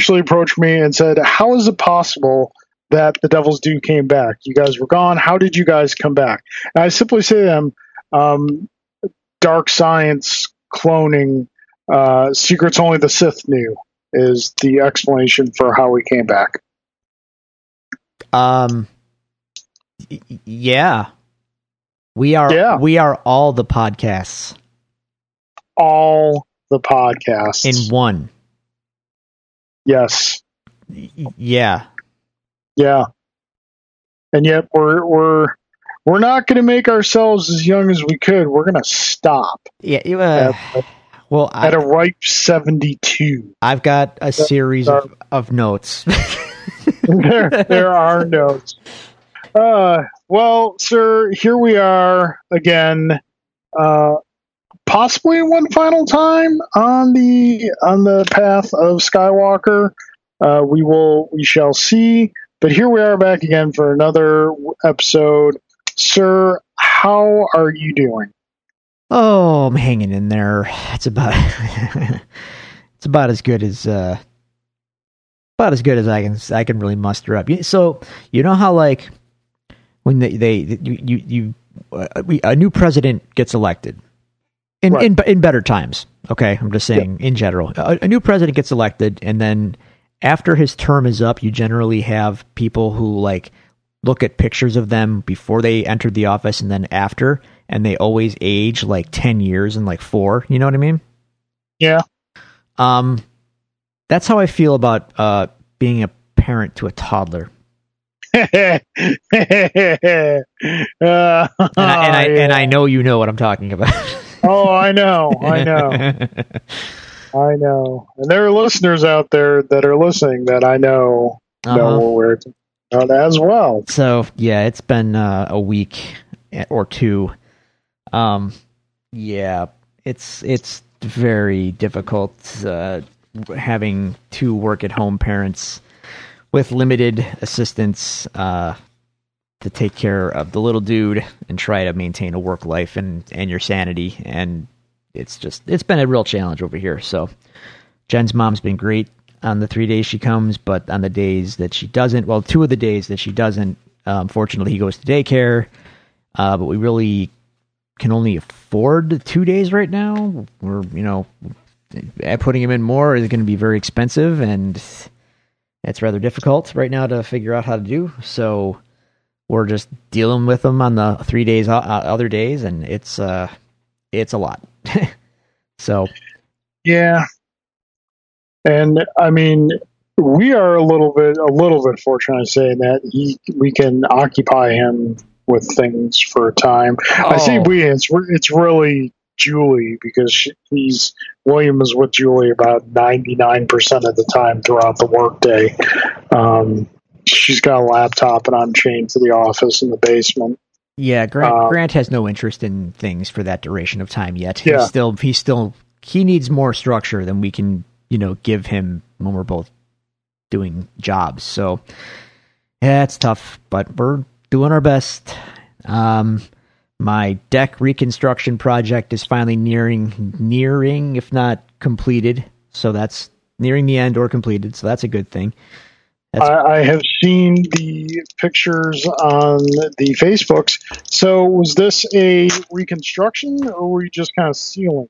So, Drew, people initially approached me and said, "How is it possible that the Devil's Due came back? You guys were gone. How did you guys come back?" And I simply say to them, um, "Dark science, cloning, uh, secrets only the Sith knew." Is the explanation for how we came back? Um. y- Yeah. We are. Yeah. We are all the podcasts All the podcasts. in one. Yes. Yeah. Yeah. And yet we're we're we're not going to make ourselves as young as we could. We're going to stop Yeah. you, Uh, at, well, at a ripe seventy-two. I've got a series of, of notes. there, there are notes. Uh, well, sir, here we are again. Uh, possibly one final time on the on the path of Skywalker. Uh, we will, we shall see. But here we are back again for another episode, sir. How are you doing? oh, I'm hanging in there. It's about. it's about as good as. uh about as good as I can I can really muster up. So you know how like when they they you you, you uh, we, a new president gets elected in Right. in in better times. Okay, I'm just saying in general, a, a new president gets elected, and then after his term is up, you generally have people who like look at pictures of them before they entered the office and then after, and they always age like ten years and like four. You know what I mean? Yeah. Um, that's how I feel about uh being a parent to a toddler. uh, and I, and I and I know you know what I'm talking about. Oh, I know, I know. I know. And there are listeners out there that are listening that I know Uh-huh. know what we're about as well. So yeah, it's been uh, a week or two. Um, yeah, it's it's very difficult uh, having two work at home parents with limited assistance uh, to take care of the little dude and try to maintain a work life and and your sanity. And it's just it's been a real challenge over here. So Jen's mom's been great on the three days she comes, but on the days that she doesn't, well, two of the days that she doesn't, um, fortunately, he goes to daycare. Uh, but we really can only afford two days right now. We're, you know, uh, putting him in more is going to be very expensive, and it's rather difficult right now to figure out how to do. So we're just dealing with them on the three days, uh, other days, and it's uh, it's a lot. so Yeah. And I mean, we are a little bit a little bit fortunate saying that he we can occupy him with things for a time. I say Oh. we. It's it's really Julie because she, he's William is with Julie about ninety nine percent of the time throughout the workday. Um, she's got a laptop, and I'm chained to the office in the basement. Yeah, Grant Um, Grant has no interest in things for that duration of time yet. Yeah. Still he's still he needs more structure than we can, you know, give him when we're both doing jobs. So yeah, it's tough, but we're doing our best. Um my deck reconstruction project is finally nearing nearing, if not completed. So that's nearing the end or completed, so that's a good thing. I, I have seen the pictures on the Facebooks. So was this a reconstruction, or were you just kind of sealing?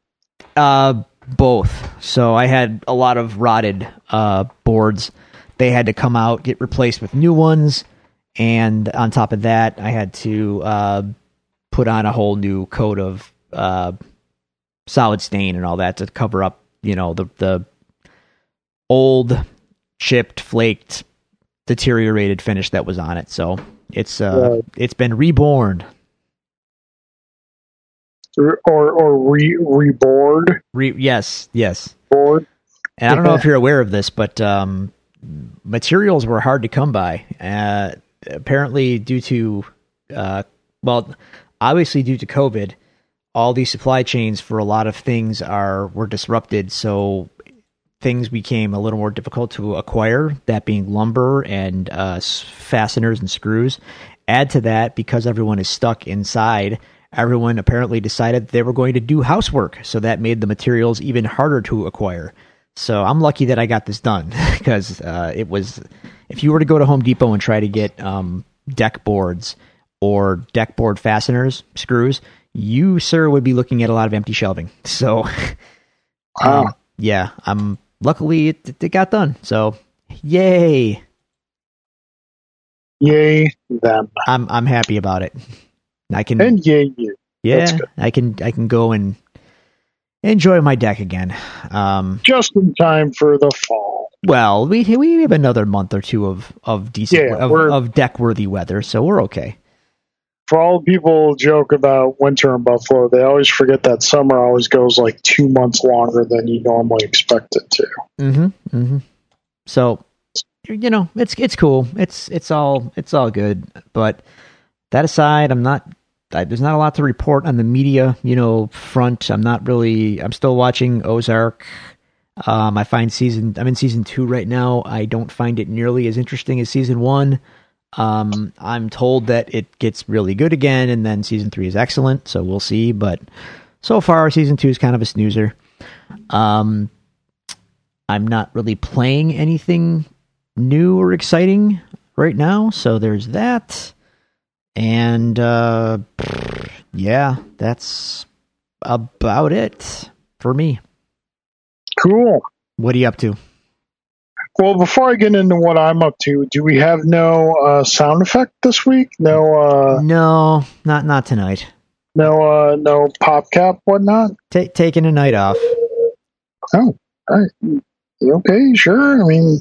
Uh, both. So I had a lot of rotted uh, boards. They had to come out, get replaced with new ones, and on top of that, I had to uh, put on a whole new coat of uh, solid stain and all that to cover up, you know, the the old, chipped, flaked, deteriorated finish that was on it. So it's uh, Right. it's been reborn. Or or, re reboard Re- yes, yes. board? And I don't know if you're aware of this, but um, materials were hard to come by. Uh, apparently, due to, uh, well, obviously due to COVID, all these supply chains for a lot of things are were disrupted. So things became a little more difficult to acquire. That being lumber and uh, fasteners and screws. Add to that, because everyone is stuck inside, everyone apparently decided they were going to do housework. So that made the materials even harder to acquire. So I'm lucky that I got this done because uh, it was. If you were to go to Home Depot and try to get um, deck boards or deck board fasteners screws, you sir would be looking at a lot of empty shelving. So, Wow. um, yeah, I'm luckily it, it got done. So, yay! Yay them. I'm I'm happy about it. I can And yay you. yeah. I can I can go and enjoy my deck again. Um, Just in time for the fall. well, we we have another month or two of of decent Yeah, of, of deck worthy weather, so we're okay. For all people joke about winter in Buffalo, they always forget that summer always goes like two months longer than you normally expect it to. Mm-hmm. Mm-hmm. So, you know, it's it's cool. It's it's all it's all good. But that aside, I'm not. I, there's not a lot to report on the media, you know, front. I'm not really. I'm still watching Ozark. Um, I find season. I'm in season two right now. I don't find it nearly as interesting as season one. Um, I'm told that it gets really good again, and then season three is excellent. So we'll see. But so far, season two is kind of a snoozer. Um, I'm not really playing anything new or exciting right now, so there's that. And uh yeah, that's about it for me. Cool. What are you up to? Well, before I get into what I'm up to, do we have no uh, sound effect this week? No, uh, No, not not tonight. no, uh, no pop cap, whatnot. Ta taking a night off. Oh, all right. Okay? Sure. I mean,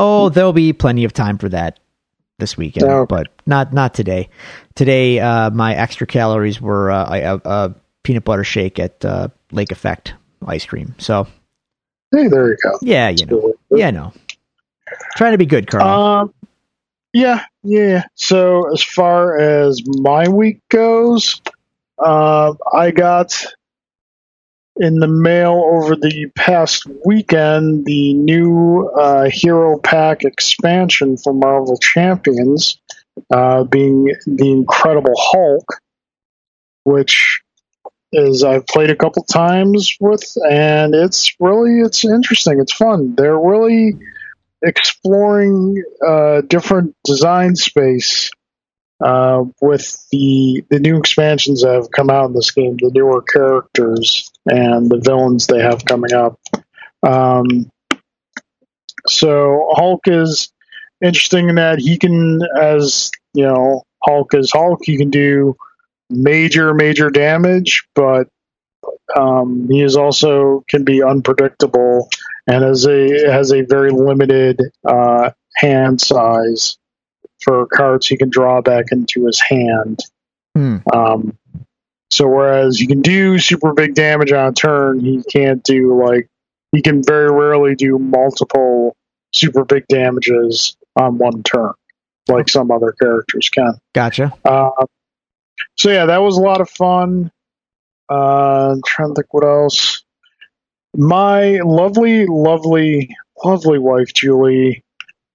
Oh, there'll be plenty of time for that this weekend, Okay. but not not today. Today, uh, my extra calories were uh, a, a, a peanut butter shake at uh, Lake Effect ice cream. So hey, there you go. yeah, you know, yeah, no. Trying to be good, Carl. Um, yeah, yeah. So as far as my week goes, uh, I got in the mail over the past weekend the new uh, Hero Pack expansion for Marvel Champions, uh, being the Incredible Hulk, which is I've played a couple times with, and it's really it's interesting. It's fun. They're really exploring uh, different design space uh, with the the new expansions that have come out in this game, the newer characters and the villains they have coming up. Um, so Hulk is interesting in that he can, as you know, Hulk is Hulk. He can do major, major damage, but um, he is also can be unpredictable and has a has a very limited uh, hand size for cards he can draw back into his hand. Hmm. Um, so whereas you can do super big damage on a turn, he can't do like he can very rarely do multiple super big damages on one turn, like some other characters can. Gotcha. Uh, so yeah, that was a lot of fun. Uh, I'm trying to think what else. My lovely, lovely, lovely wife Julie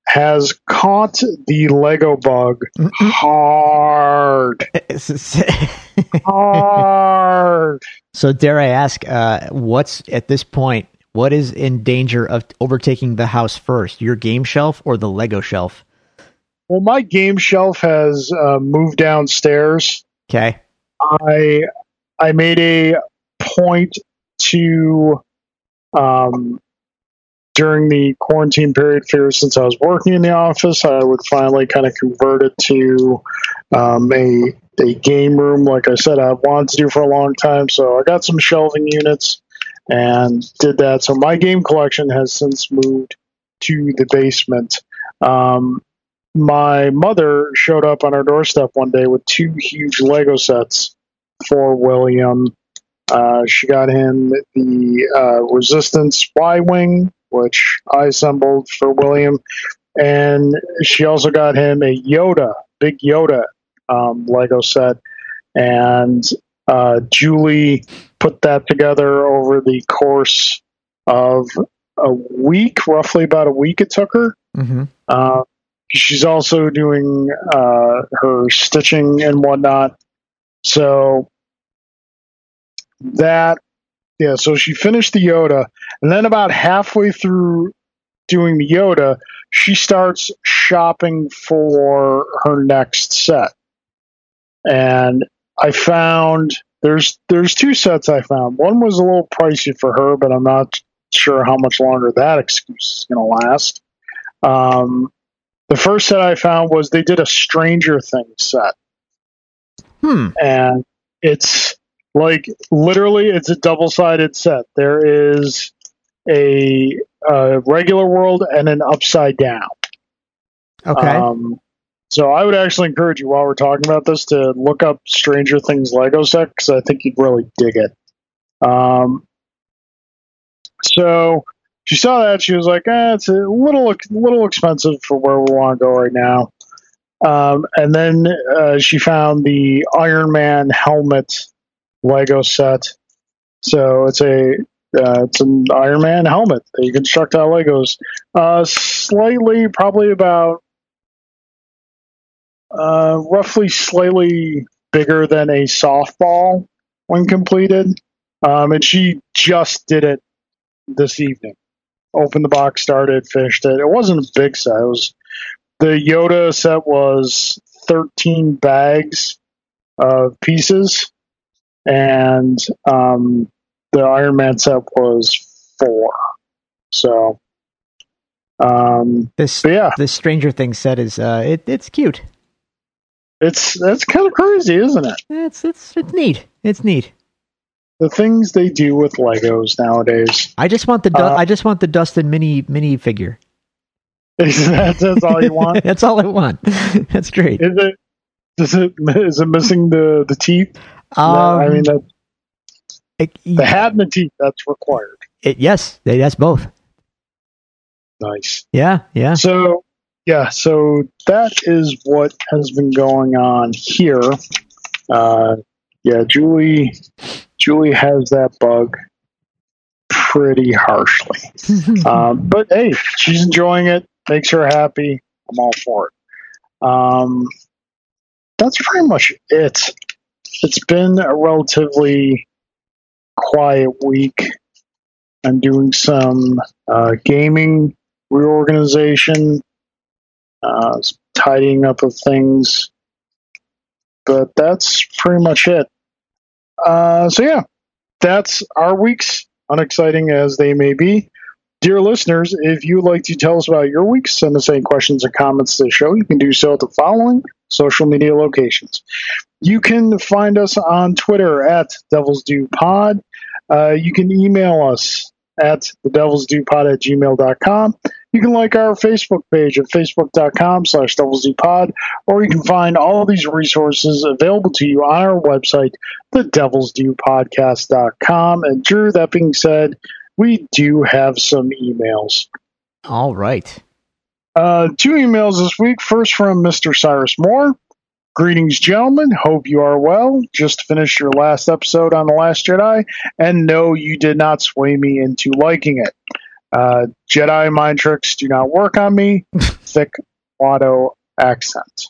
has caught the Lego bug hard, hard. so dare I ask, uh, what's at this point? What is in danger of overtaking the house first? Your game shelf or the Lego shelf? Well, my game shelf has uh, moved downstairs. Okay. I I made a point to um, during the quarantine period figure since I was working in the office, I would finally kind of convert it to um, a a game room. Like I said, I've wanted to do for a long time, so I got some shelving units and did that. So my game collection has since moved to the basement. Um, my mother showed up on our doorstep one day with two huge Lego sets for William. Uh, she got him the uh, Resistance Y Wing, which I assembled for William, and she also got him a Yoda, big Yoda um, Lego set. And uh, Julie put that together over the course of a week, roughly about a week it took her. Mm-hmm. Uh, she's also doing uh, her stitching and whatnot. So that yeah, so she finished the Yoda, and then about halfway through doing the Yoda, she starts shopping for her next set. And I found there's there's two sets I found. One was a little pricey for her, but I'm not sure how much longer that excuse is going to last. Um, the first set I found was they did a Stranger Things set, Hmm. and it's like literally it's a double sided set. There is a, a regular world and an upside down. Okay. Um, so I would actually encourage you while we're talking about this to look up Stranger Things Lego set because I think you'd really dig it. Um, so she saw that she was like, eh, "It's a little little expensive for where we want to go right now." Um, and then uh, she found the Iron Man helmet Lego set. So it's a uh, it's an Iron Man helmet that you construct out of Legos. Uh, slightly, probably about uh, roughly slightly bigger than a softball when completed. Um, and she just did it this evening. Opened the box, started, finished it. It wasn't a big set. It was the Yoda set was 13 bags of pieces, and um, the Iron Man set was four. So, um, this yeah, this Stranger Things set is uh, it, it's cute. it's that's kind of crazy, isn't it? It's it's it's neat. It's neat. The things they do with Legos nowadays. I just want the du- Uh, I just want the Dustin mini mini figure. that's, that's all you want. That's all I want. That's great. Is it? Is it? Is it missing the the teeth? Um, I mean, the, it- the hat and the teeth. That's required. it- yes, that's both. Nice. Yeah, yeah. So yeah, so that is what has been going on here. Uh, yeah, Julie. Julie has that bug pretty harshly. Um, but hey, she's enjoying it. Makes her happy. I'm all for it. Um, that's pretty much it. It's been a relatively quiet week. I'm doing some uh, gaming reorganization, uh, tidying up of things, but that's pretty much it. Uh, so yeah, that's our weeks, unexciting as they may be. Dear listeners, if you would like to tell us about your week, send us any questions or comments to the show. You can do so at the following social media locations. You can find us on Twitter at Devils Due Pod. Uh, you can email us at the Devils Due Pod at gmail.com. You can like our Facebook page at facebook.com slash Devils Due Pod, or you can find all of these resources available to you on our website, the Devils Due And Drew, that being said, we do have some emails. all right. Uh, two emails this week. First from Mr. Cyrus Moore. Greetings, gentlemen. Hope you are well. Just finished your last episode on The Last Jedi, and no, you did not sway me into liking it. Uh, Jedi mind tricks do not work on me. Thick auto accent.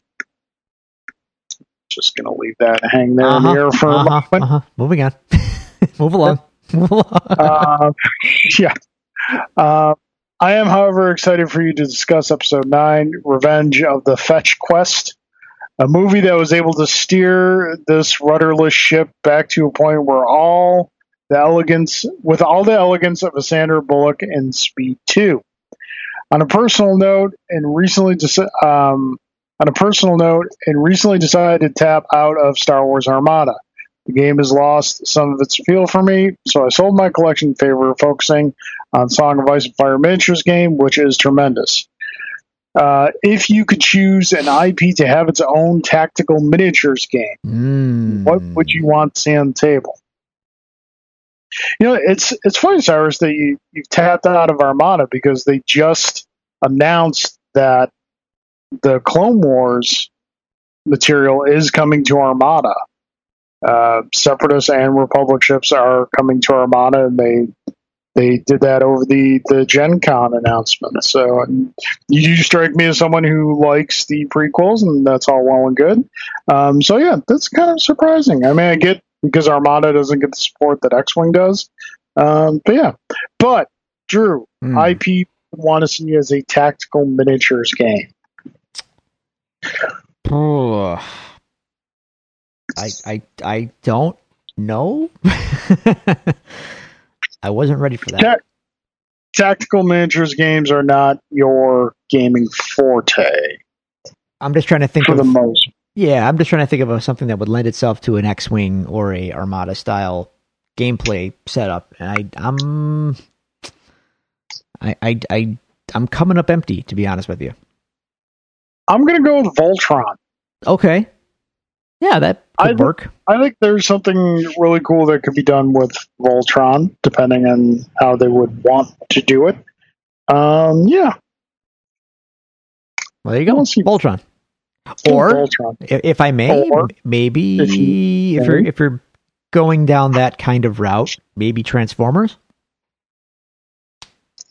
Just gonna leave that hang there in the air for a uh-huh, moment. uh-huh. Moving on. Move along. Move along. uh, yeah. Uh, I am, however, excited for you to discuss episode 9 Revenge of the Fetch Quest, a movie that was able to steer this rudderless ship back to a point where all the elegance, with all the elegance of a Sandra Bullock in Speed 2. On a personal note, and recently, deci- um, on a personal note, and recently decided to tap out of Star Wars Armada. The game has lost some of its appeal for me, so I sold my collection in favor of focusing on Song of Ice and Fire miniatures game, which is tremendous. Uh, if you could choose an IP to have its own tactical miniatures game, Mm. what would you want to see on the table? You know, it's it's funny, Cyrus, that you you've tapped out of Armada because they just announced that the Clone Wars material is coming to Armada. Uh, Separatist and Republic ships are coming to Armada, and they they did that over the the Gen Con announcement. So you strike me as someone who likes the prequels, and that's all well and good. Um, so yeah, that's kind of surprising. I mean, I get because Armada doesn't get the support that X Wing does. Um, but yeah, but Drew, Hmm. IP want to see as a tactical miniatures game. Oh. I I I don't know. I wasn't ready for that. Ta- tactical miniatures games are not your gaming forte I'm just trying to think for of the most. Yeah. I'm just trying to think of a, something that would lend itself to an X-wing or a Armada style gameplay setup, and I I'm I I I I'm coming up empty to be honest with you. I'm going to go with Voltron. Okay, yeah, that I could think- work. I think there's something really cool that could be done with Voltron, depending on how they would want to do it. Um, yeah, Well, there you go, see. Voltron. Or if, if I may, Or maybe if if, you you're if you're going down that kind of route, maybe Transformers,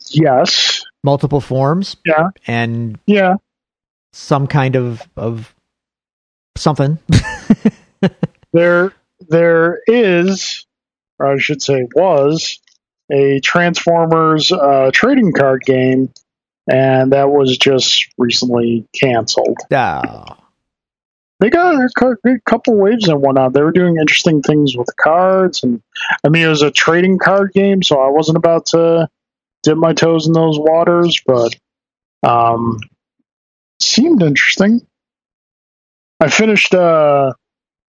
Yes. multiple forms, Yeah. and Yeah. some kind of of something. There, there is, or I should say, was a Transformers uh, trading card game, and that was just recently canceled. Ah, they got a couple waves and whatnot. They were doing interesting things with cards, and I mean, it was a trading card game, so I wasn't about to dip my toes in those waters, but um, seemed interesting. I finished uh,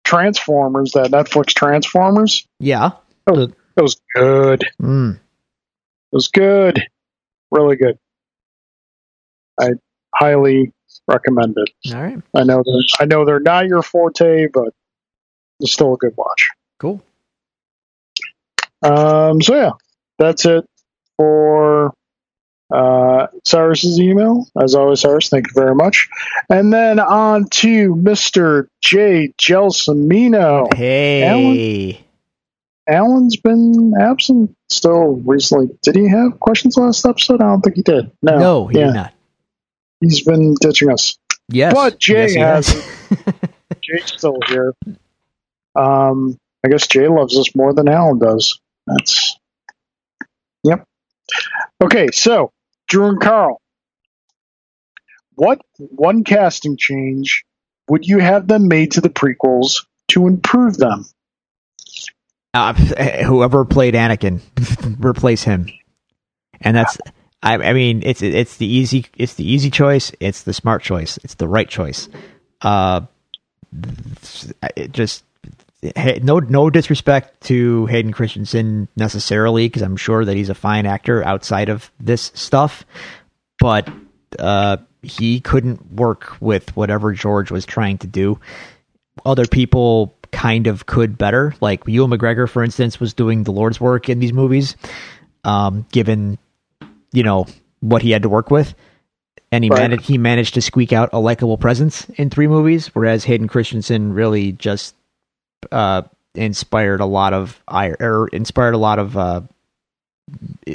Transformers, that Netflix Transformers. yeah. It was good. It Mm. was good, really good. I highly recommend it. All right. I know they're, I know they're not your forte, but it's still a good watch. Cool. Um, so yeah, that's it for uh, Cyrus's email. As always, Cyrus, thank you very much. And then on to Mr. J. Gelsomino. Hey. Alan's been absent still recently. Did he have questions last episode? I don't think he did. No. No, he yeah, did not. He's been ditching us. Yes. But Jay yes, has- Jay's still here. Um, I guess Jay loves us more than Alan does. That's yep. Okay, so Drew and Carl, what one casting change would you have them made to the prequels to improve them? uh, whoever played Anakin, replace him. And that's, I, I mean, it's it's the easy it's the easy choice. It's the smart choice. It's the right choice. Uh, it just no no disrespect to Hayden Christensen necessarily, because I'm sure that he's a fine actor outside of this stuff, but uh, he couldn't work with whatever George was trying to do. Other people kind of could better, like Ewan McGregor, for instance, was doing the Lord's work in these movies, um, given you know what he had to work with and he Right. managed he managed to squeak out a likable presence in three movies, whereas Hayden Christensen really just uh, inspired a lot of ire, or inspired a lot of uh,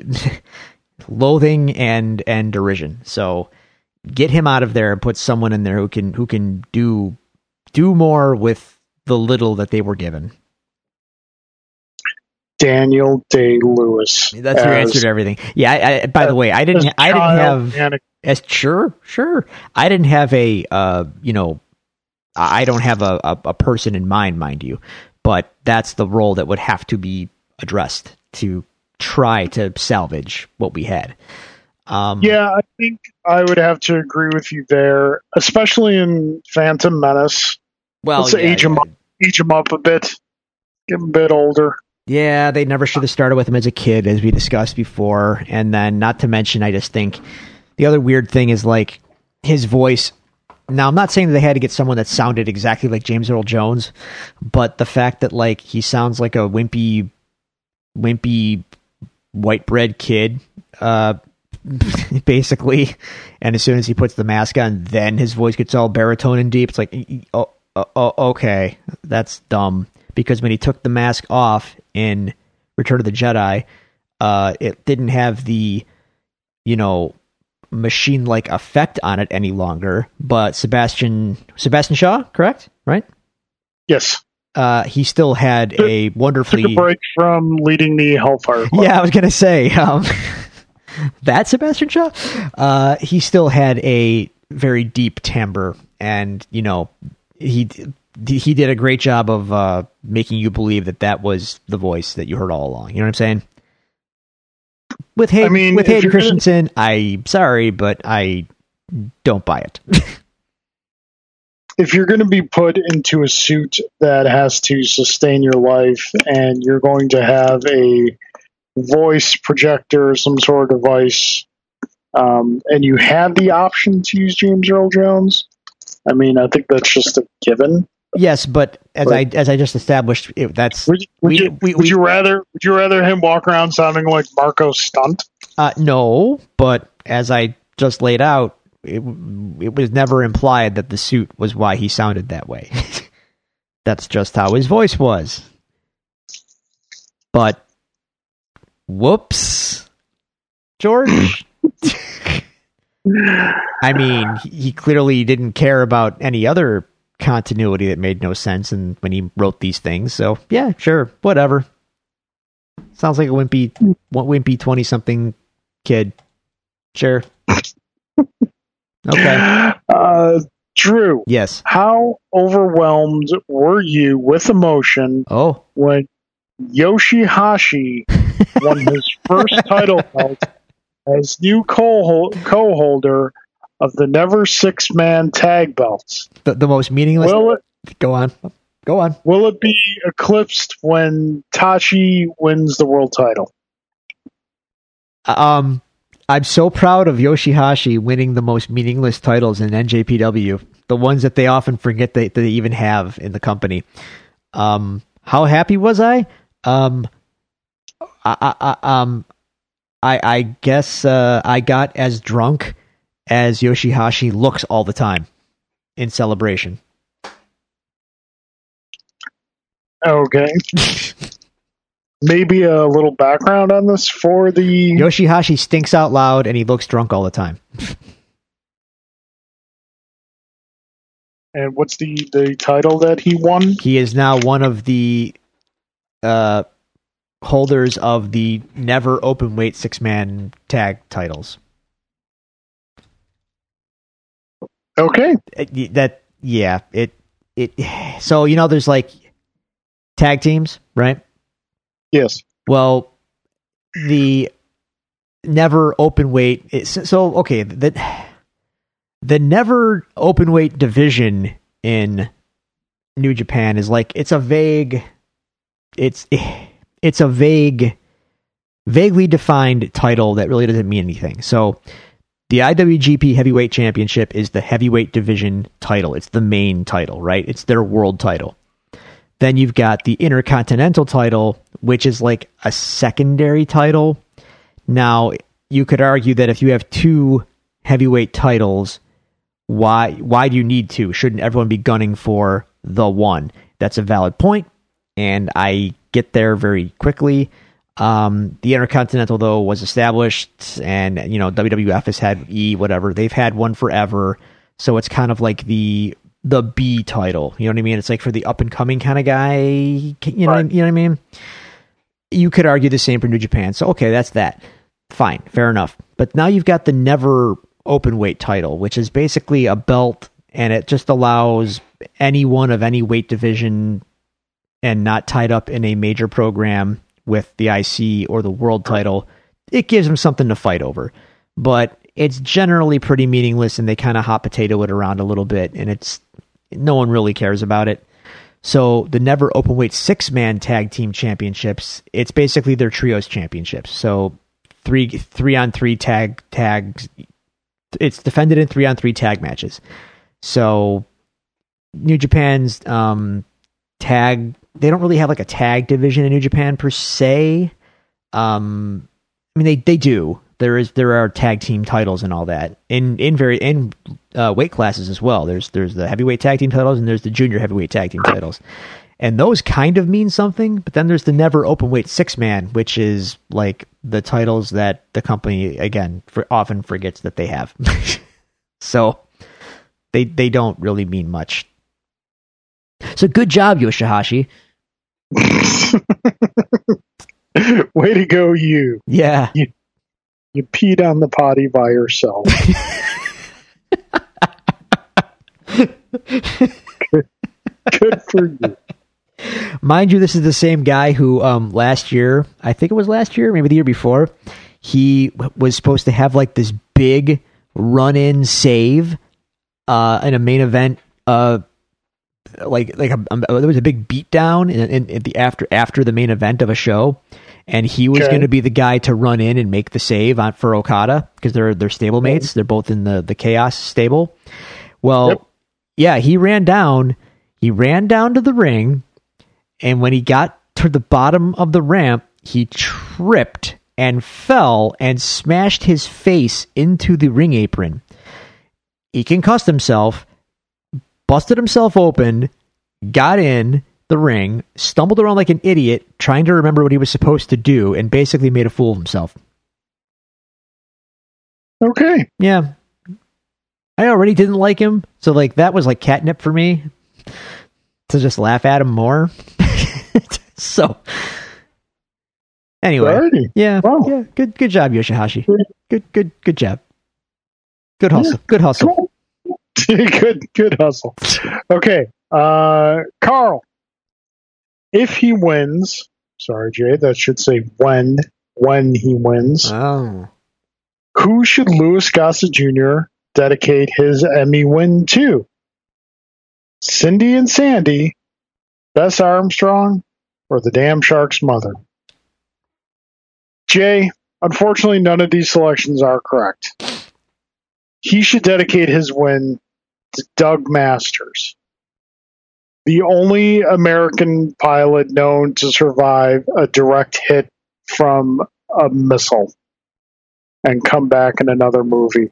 loathing and and derision. So get him out of there and put someone in there who can who can do do more with the little that they were given. Daniel Day Lewis. That's your answer to everything. Yeah. I, I, by the way, I didn't. I didn't have. As sure, sure. I didn't have a, uh, you know, I don't have a, a, a person in mind, mind you, but that's the role that would have to be addressed to try to salvage what we had. Um, Yeah, I think I would have to agree with you there, especially in Phantom Menace. Well, Let's yeah, age him up. Age him up a bit, get him a bit older. Yeah, they never should have started with him as a kid, as we discussed before. And then, not to mention, I just think the other weird thing is like his voice. Now, I'm not saying that they had to get someone that sounded exactly like James Earl Jones, but the fact that like he sounds like a wimpy, wimpy white bread kid, uh, basically. And as soon as he puts the mask on, then his voice gets all baritone and deep. It's like, oh, oh, oh okay, that's dumb. Because when he took the mask off in Return of the Jedi, uh, it didn't have the, you know, machine-like effect on it any longer. But Sebastian Sebastian Shaw, correct? Right? Yes. uh, he still had a wonderfully Took a break from leading the Hellfire Club. Yeah, I was gonna say um, that Sebastian Shaw. Uh, he still had a very deep timbre, and you know he he did a great job of uh, making you believe that that was the voice that you heard all along. You know what I'm saying? With Hayden, I mean, with Hayden you're gonna- Christensen, I'm sorry, but I don't buy it. if you're going to be put into a suit that has to sustain your life and you're going to have a voice projector, some sort of device, um, and you have the option to use James Earl Jones, I mean, I think that's just a given. Yes, but as But- I as I just established, it, that's Would, would, We- you, we- would we- you rather would you rather him walk around sounding like Marco Stunt? Uh, no, but as I just laid out, it, it was never implied that the suit was why he sounded that way. That's just how his voice was. But, whoops, George. I mean, he clearly didn't care about any other continuity that made no sense and when he wrote these things. So, yeah, sure, whatever. Sounds like a wimpy, wimpy twenty something kid. Sure. Okay. Uh, Drew, Yes. how overwhelmed were you with emotion Oh. when Yoshihashi won his first title belt as new co co-holder of the Never Six Man Tag Belts? The, the most meaningless. Will it Go on. Go on. will it be eclipsed when Taichi wins the world title? Um, I'm so proud of Yoshihashi winning the most meaningless titles in NJPW, the ones that they often forget that they even have in the company. Um, how happy was I? Um, I, I, I um, I, I guess uh, I got as drunk as Yoshihashi looks all the time in celebration. Okay. Maybe a little background on this for the Yoshihashi stinks out loud and he looks drunk all the time. and what's the the title that he won? He is now one of the uh, holders of the never open weight six man tag titles. Okay. Uh, it- that yeah, it it. So you know, there's like tag teams, right? Yes. Well, the never open weight. So okay, the the never open weight division in New Japan is like it's a vague, it's it's a vague, vaguely defined title that really doesn't mean anything. So. The IWGP Heavyweight Championship is the heavyweight division title. It's the main title, right? It's their world title. Then you've got the Intercontinental title, which is like a secondary title. Now, you could argue that if you have two heavyweight titles, why why do you need two? Shouldn't everyone be gunning for the one? That's a valid point, and I get there very quickly. Um, the Intercontinental though was established, and you know WWF has had E whatever they've had one forever, so it's kind of like the the B title. You know what I mean? It's like for the up and coming kind of guy. You know, Right. you know what I mean? You could argue the same for New Japan. So okay, that's that. Fine, fair enough. But now you've got the never open weight title, which is basically a belt, and it just allows anyone of any weight division and not tied up in a major program with the IC or the world title. It gives them something to fight over. But it's generally pretty meaningless and they kind of hot potato it around a little bit and it's no one really cares about it. So the never open weight six man tag team championships, it's basically their trios championships. So three three on three tag tags it's defended in three on three tag matches. So New Japan's um tag they don't really have like a tag division in New Japan per se. Um I mean they they do. There is there are tag team titles and all that. In in very in uh, weight classes as well. There's there's the heavyweight tag team titles and there's the junior heavyweight tag team titles. And those kind of mean something, but then there's the never open weight six man, which is like the titles that the company again for, often forgets that they have. so they they don't really mean much So good job, Yoshihashi. Way to go, you. Yeah. You, you peed on the potty by yourself. good, good for you. Mind you, this is the same guy who um, last year, I think it was last year, maybe the year before, he was supposed to have like this big run in save uh, in a main event. Uh, like like a, um, there was a big beatdown in, in, in, the after after the main event of a show, and he was okay. going to be the guy to run in and make the save on for Okada because they're they're stablemates. They're both in the the Chaos stable. Well, yep. yeah, he ran down. He ran down to the ring and when he got to the bottom of the ramp, he tripped and fell and smashed his face into the ring apron. He concussed himself, busted himself open, got in the ring, stumbled around like an idiot, trying to remember what he was supposed to do, and basically made a fool of himself. Okay. Yeah. I already didn't like him, so like that was like catnip for me to just laugh at him more. so anyway, Alrighty. yeah, wow. yeah, good, good job, Yoshihashi. Good, good, good job. Good hustle. Yeah. Good hustle. good, good hustle. Okay, uh, Carl. If he wins, sorry, Jay, that should say when when he wins. Oh. Who should Louis Gossett Jr. dedicate his Emmy win to? Cindy and Sandy, Bess Armstrong, or the damn shark's mother? Jay, unfortunately, none of these selections are correct. He should dedicate his win Doug Masters, the only American pilot known to survive a direct hit from a missile and come back in another movie.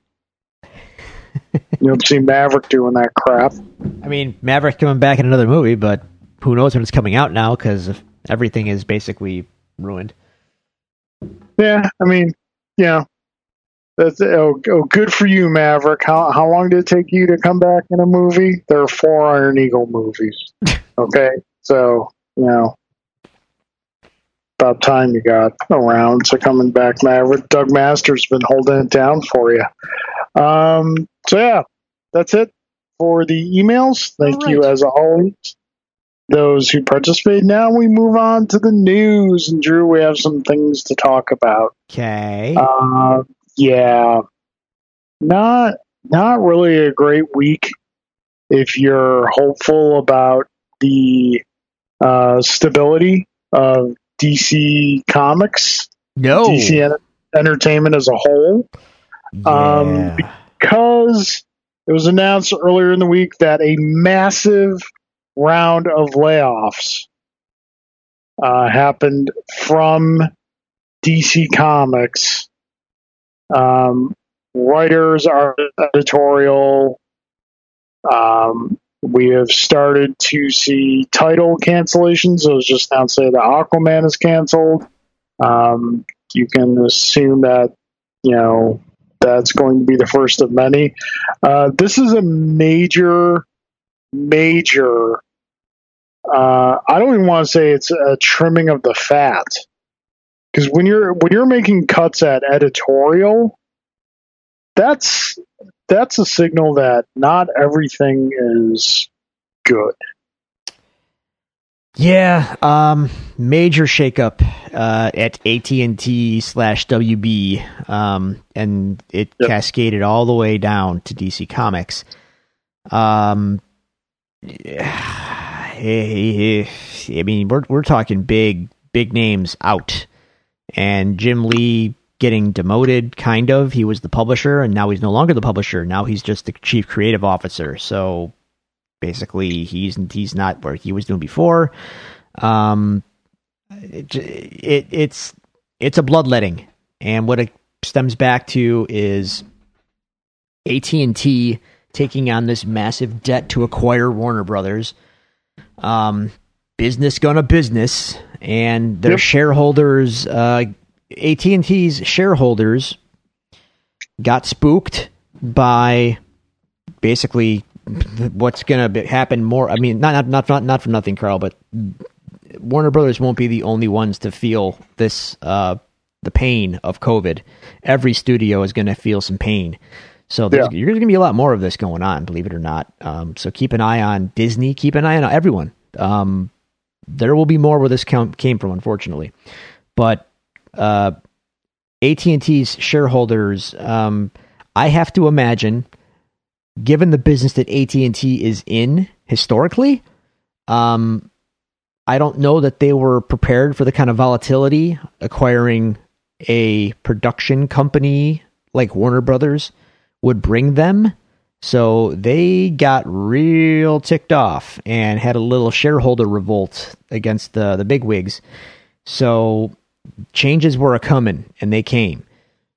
you don't see Maverick doing that crap. I mean, Maverick coming back in another movie, but who knows when it's coming out now because everything is basically ruined. Yeah, I mean, yeah, that's oh, oh, good for you, Maverick. How how long did it take you to come back in a movie? There are four Iron Eagle movies. okay, so you know, about time you got around to coming back, Maverick. Doug Masters has been holding it down for you. Um, so yeah, that's it for the emails. Thank right. you as always those who participate. Now we move on to the news, and Drew, we have some things to talk about. Okay. Uh, yeah, not not really a great week if you're hopeful about the uh, stability of DC Comics, no DC Entertainment as a whole, um, yeah. um, because it was announced earlier in the week that a massive round of layoffs uh, happened from DC Comics. Um, writers, art, editorial. Um, we have started to see title cancellations. It was just announced that Aquaman is canceled. Um, you can assume that you know that's going to be the first of many. Uh, this is a major, major uh, I don't even want to say it's a trimming of the fat because when you're when you're making cuts at editorial, that's that's a signal that not everything is good. Yeah, um, major shakeup uh, at AT and T slash WB, um, and it yep. cascaded all the way down to DC Comics. Um, I mean, we're we're talking big big names out, and Jim Lee getting demoted. Kind of, he was the publisher, and now he's no longer the publisher. Now he's just the chief creative officer. So basically, he's he's not where he was doing before. Um, it, it it's it's a bloodletting, and what it stems back to is AT and T taking on this massive debt to acquire Warner Brothers um, business gonna business, and their yep. shareholders, uh, AT and T's shareholders, got spooked by basically what's going to happen more. I mean, not not not not for nothing, Carl, but Warner Brothers won't be the only ones to feel this uh, the pain of COVID. Every studio is going to feel some pain. So there's, yeah. there's going to be a lot more of this going on, believe it or not. Um, so keep an eye on Disney. Keep an eye on everyone. Um, there will be more where this count came from, unfortunately. But uh, AT and T's shareholders, um, I have to imagine, given the business that AT and T is in historically, um, I don't know that they were prepared for the kind of volatility acquiring a production company like Warner Brothers would bring them. So they got real ticked off and had a little shareholder revolt against the the bigwigs. So changes were a coming, and they came.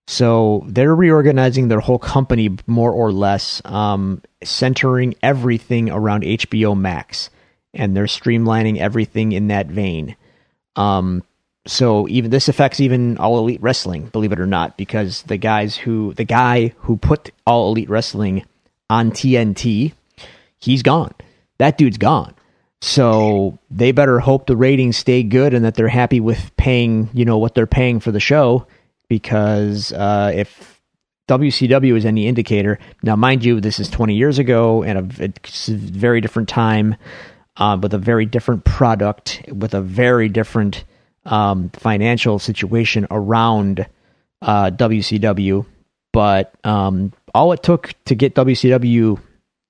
So they're reorganizing their whole company more or less, um, centering everything around HBO Max and they're streamlining everything in that vein. Um, so even this affects even all elite wrestling, believe it or not, because the guys who the guy who put all elite wrestling on TNT, he's gone. That dude's gone. So they better hope the ratings stay good and that they're happy with paying, you know, what they're paying for the show. Because uh, if WCW is any indicator, now mind you, this is 20 years ago and a, a very different time uh, with a very different product, with a very different um, financial situation around uh, WCW. But um, all it took to get WCW,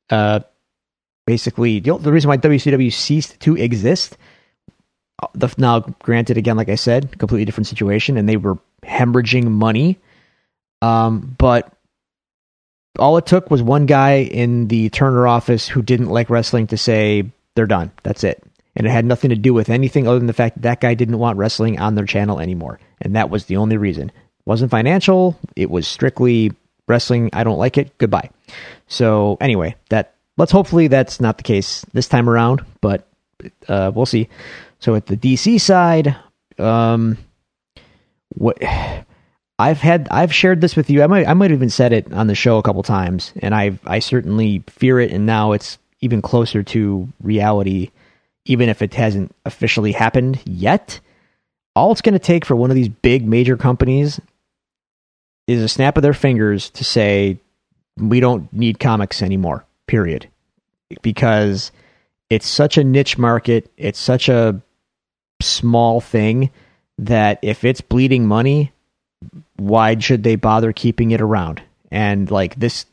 uh, basically, the, the reason why WCW ceased to exist. Uh, the, now, granted, again, like I said, completely different situation, and they were hemorrhaging money. Um, but all it took was one guy in the Turner office who didn't like wrestling to say, they're done. That's it. And it had nothing to do with anything other than the fact that, that guy didn't want wrestling on their channel anymore. And that was the only reason. It wasn't financial. It was strictly wrestling. I don't like it. Goodbye. So anyway, that let's hopefully that's not the case this time around, but uh, we'll see. So at the DC side, um, what I've had, I've shared this with you. I might, I might have even said it on the show a couple times, and I, I certainly fear it. And now it's even closer to reality, even if it hasn't officially happened yet. All it's going to take for one of these big major companies is a snap of their fingers to say, we don't need comics anymore, period. Because it's such a niche market, it's such a small thing that if it's bleeding money, why should they bother keeping it around? And like this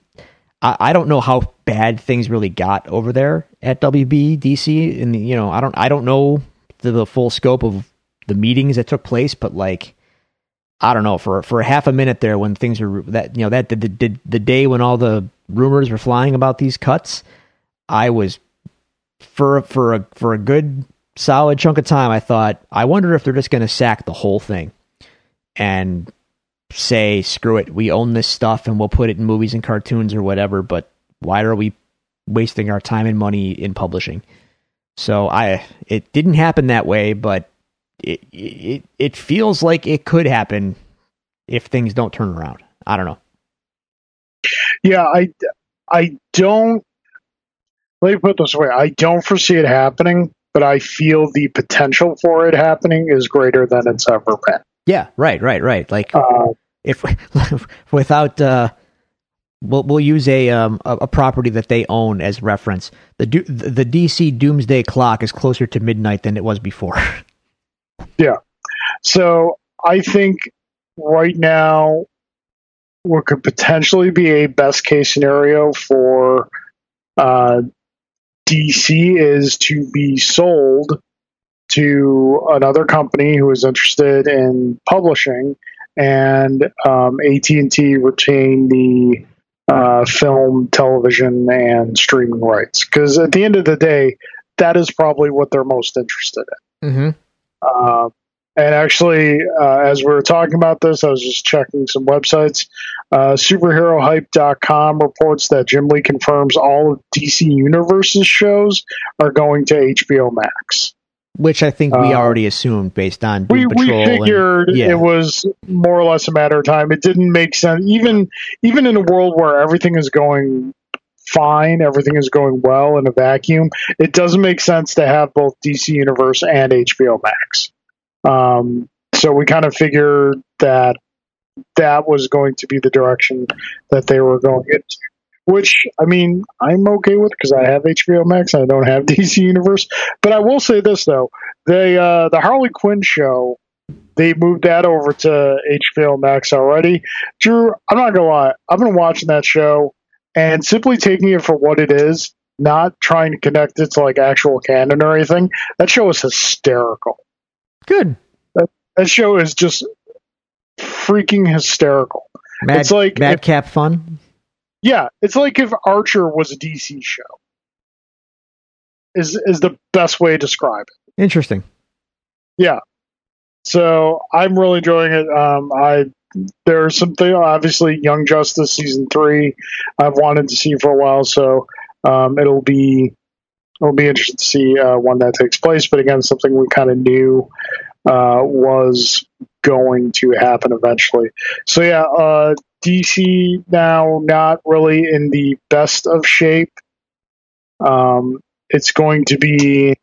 I, I don't know how bad things really got over there at WBDC, and you know, I don't I don't know the, the full scope of the meetings that took place, but like I don't know for for a half a minute there when things were that you know that the, the the day when all the rumors were flying about these cuts, I was for for a for a good solid chunk of time I thought I wonder if they're just going to sack the whole thing and say, screw it, we own this stuff and we'll put it in movies and cartoons or whatever, but why are we wasting our time and money in publishing? So I it didn't happen that way, but it it it feels like it could happen if things don't turn around. I don't know. Yeah, I I don't let me put this way. I don't foresee it happening, but I feel the potential for it happening is greater than it's ever been. Yeah, right, right, right. Like uh, if without uh, we'll we'll use a um a, a, property that they own as reference. The do, the DC Doomsday Clock is closer to midnight than it was before. yeah. So I think right now what could potentially be a best case scenario for uh, DC is to be sold to another company who is interested in publishing and um, AT&T retain the uh, film, television, and streaming rights. Because at the end of the day, that is probably what they're most interested in. Mm-hmm. Uh, and actually, uh, as we were talking about this, I was just checking some websites. Uh, SuperheroHype.com reports that Jim Lee confirms all of DC Universe's shows are going to HBO Max which I think we uh, already assumed based on Doom we, Patrol. We figured and, yeah. it was more or less a matter of time. It didn't make sense, even even in a world where everything is going fine. Everything is going well in a vacuum. It doesn't make sense to have both DC Universe and HBO Max. Um, so we kind of figured that that was going to be the direction that they were going into. Which I mean, I'm okay with because I have HBO Max and I don't have DC Universe. But I will say this though: they uh, the Harley Quinn show they moved that over to HBO Max already. Drew, I'm not gonna lie, I've been watching that show and simply taking it for what it is, not trying to connect it to like actual canon or anything. That show is hysterical. Good. That, that show is just freaking hysterical. Mad, it's like madcap fun. Yeah, it's like if Archer was a DC show. Is is the best way to describe it. Interesting. Yeah. So I'm really enjoying it. Um, I there's something obviously Young Justice season three I've wanted to see for a while, so um, it'll be it'll be interesting to see uh, when that takes place. But again, something we kind of knew uh, was going to happen eventually. So yeah, uh, DC now not really in the best of shape. Um, it's going to be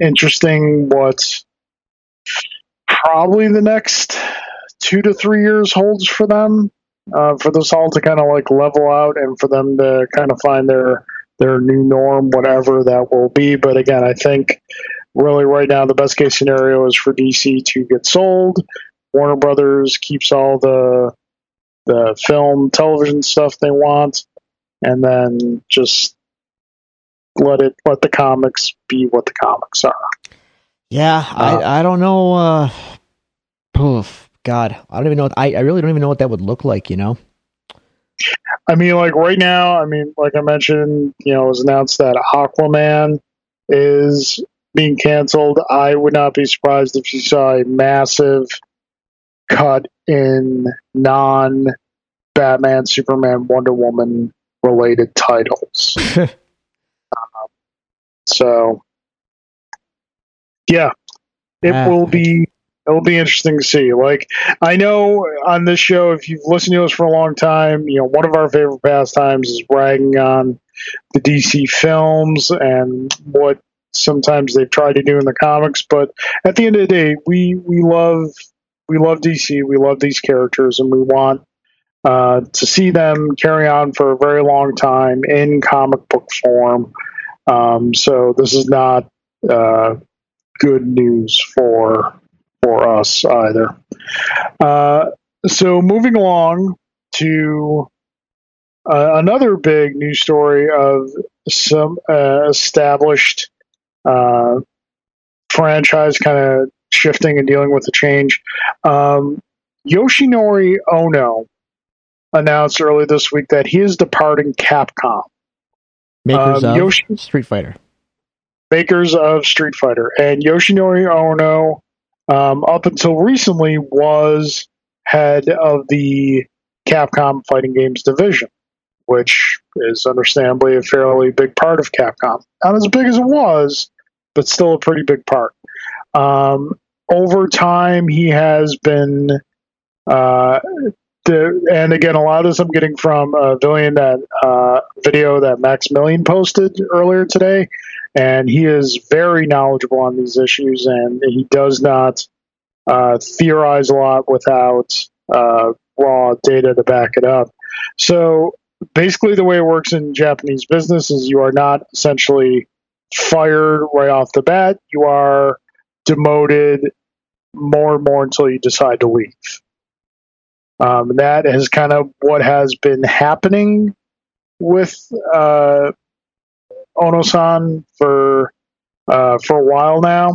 interesting what probably the next two to three years holds for them. Uh, for this all to kind of like level out and for them to kind of find their their new norm, whatever that will be. But again, I think really right now the best case scenario is for DC to get sold. Warner Brothers keeps all the the film, television stuff they want, and then just let it let the comics be what the comics are. Yeah, I uh, I don't know. Uh, God, I don't even know. I I really don't even know what that would look like. You know. I mean, like right now, I mean, like I mentioned, you know, it was announced that Aquaman is being canceled. I would not be surprised if you saw a massive cut in non Batman, Superman, Wonder Woman related titles. um, so, yeah, it uh, will be it'll be interesting to see. Like I know on this show, if you've listened to us for a long time, you know one of our favorite pastimes is bragging on the DC films and what sometimes they've tried to do in the comics. But at the end of the day, we we love we love DC. We love these characters, and we want uh, to see them carry on for a very long time in comic book form. Um, so this is not uh, good news for for us either. Uh, so moving along to uh, another big news story of some uh, established uh, franchise kind of shifting and dealing with the change. Um, Yoshinori Ono announced earlier this week that he is departing Capcom. Makers um, of Yoshi- Street Fighter. Makers of Street Fighter. And Yoshinori Ono, um, up until recently, was head of the Capcom Fighting Games division, which is understandably a fairly big part of Capcom. Not as big as it was, but still a pretty big part. Um, over time, he has been, uh, the, and again, a lot of this I'm getting from a Villian that uh, video that Maximilian posted earlier today, and he is very knowledgeable on these issues, and he does not uh, theorize a lot without uh, raw data to back it up. So basically, the way it works in Japanese business is you are not essentially fired right off the bat. You are demoted more and more until you decide to leave. Um, that is kind of what has been happening with uh, Ono-san for uh, for a while now,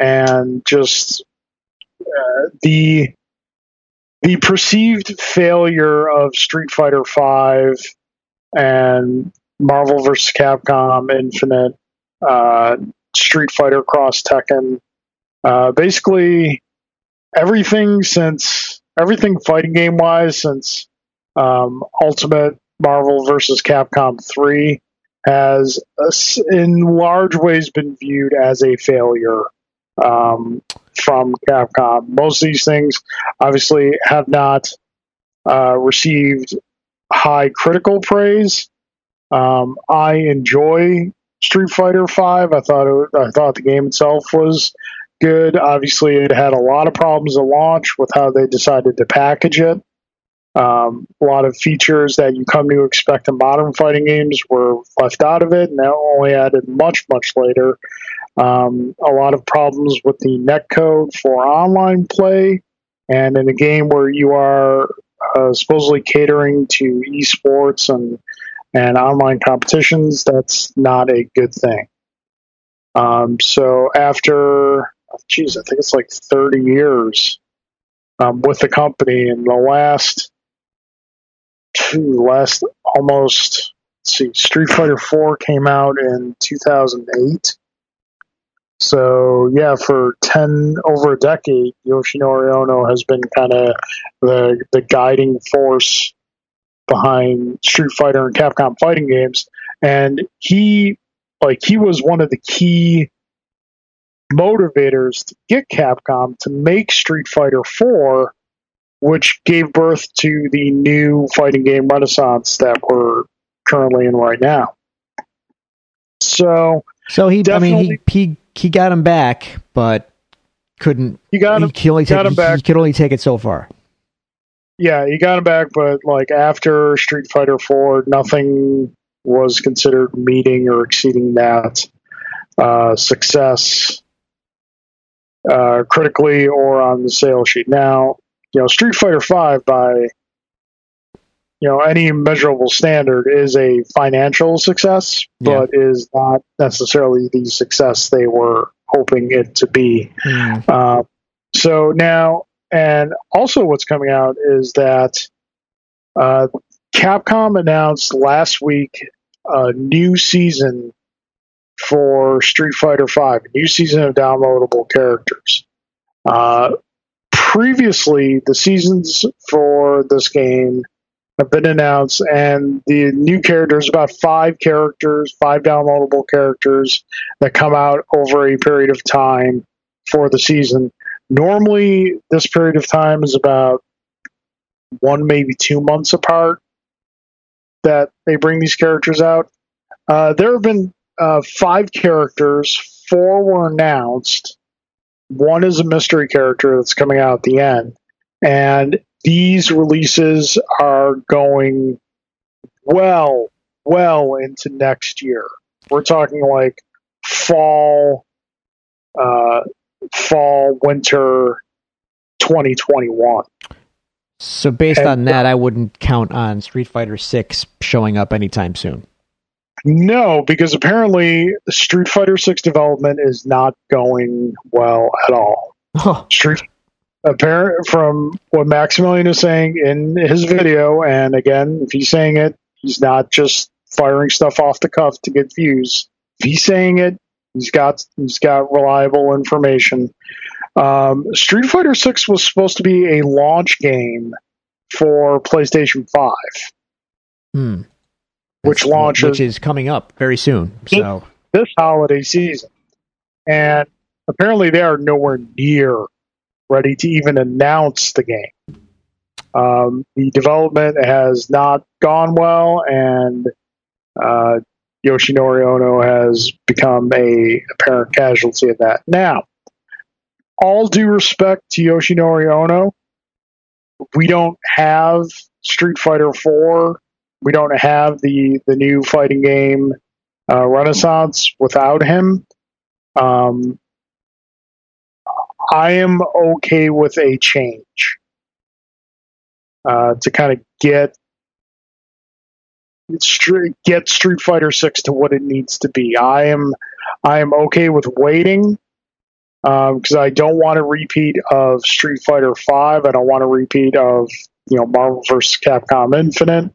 and just uh, the the perceived failure of Street Fighter Five and Marvel vs. Capcom Infinite, uh, Street Fighter Cross Tekken, uh, basically everything since everything fighting game wise since um, Ultimate Marvel vs. Capcom 3 has in large ways been viewed as a failure um, from Capcom. Most of these things obviously have not uh, received high critical praise. Um, I enjoy Street Fighter Five. I thought it, I thought the game itself was good. Obviously, it had a lot of problems at launch with how they decided to package it. Um, a lot of features that you come to expect in modern fighting games were left out of it, and that only added much, much later. Um, a lot of problems with the netcode for online play, and in a game where you are uh, supposedly catering to esports and and online competitions, that's not a good thing. Um, so after, geez, I think it's like 30 years um, with the company, and the last last almost, see, Street Fighter 4 came out in 2008. So yeah, for ten over a decade, Yoshinori Ono has been kind of the the guiding force behind Street Fighter and Capcom fighting games, and he like he was one of the key motivators to get Capcom to make Street Fighter 4 which gave birth to the new fighting game renaissance that we're currently in right now. So, so he, I mean, he, he he got him back, but couldn't. He got him. He, only take, got him back. He could only take it so far. Yeah, he got him back, but like after Street Fighter Four, nothing was considered meeting or exceeding that uh, success uh, critically or on the sales sheet. Now, you know, Street Fighter Five by you know any measurable standard is a financial success, but yeah. is not necessarily the success they were hoping it to be. Mm. Uh, so now, and also what's coming out is that uh, Capcom announced last week a new season for Street Fighter Five, a new season of downloadable characters. Uh, previously, the seasons for this game have been announced, and the new characters about five characters, five downloadable characters that come out over a period of time for the season. Normally, this period of time is about one, maybe two months apart that they bring these characters out. Uh, there have been uh, five characters, four were announced one is a mystery character that's coming out at the end. And these releases are going well, well into next year. We're talking like fall, uh, fall, winter 2021. So based and, on that, uh, I wouldn't count on Street Fighter 6 showing up anytime soon. No, because apparently Street Fighter Six development is not going well at all. Huh. Street apparent from what Maximilian is saying in his video, and again, if he's saying it, he's not just firing stuff off the cuff to get views. If he's saying it, he's got he's got reliable information. Um, Street Fighter Six was supposed to be a launch game for PlayStation Five. Hmm which launches which is coming up very soon. So this holiday season, and apparently they are nowhere near ready to even announce the game. Um, the development has not gone well, and uh, Yoshinori Ono has become a apparent casualty of that. Now, all due respect to Yoshinori Ono, we don't have Street Fighter 4 we don't have the the new fighting game uh, Renaissance without him. Um, I am okay with a change uh, to kind of get get Street Fighter Six to what it needs to be. I am I am okay with waiting because um, I don't want a repeat of Street Fighter Five. I don't want a repeat of you know Marvel vs. Capcom Infinite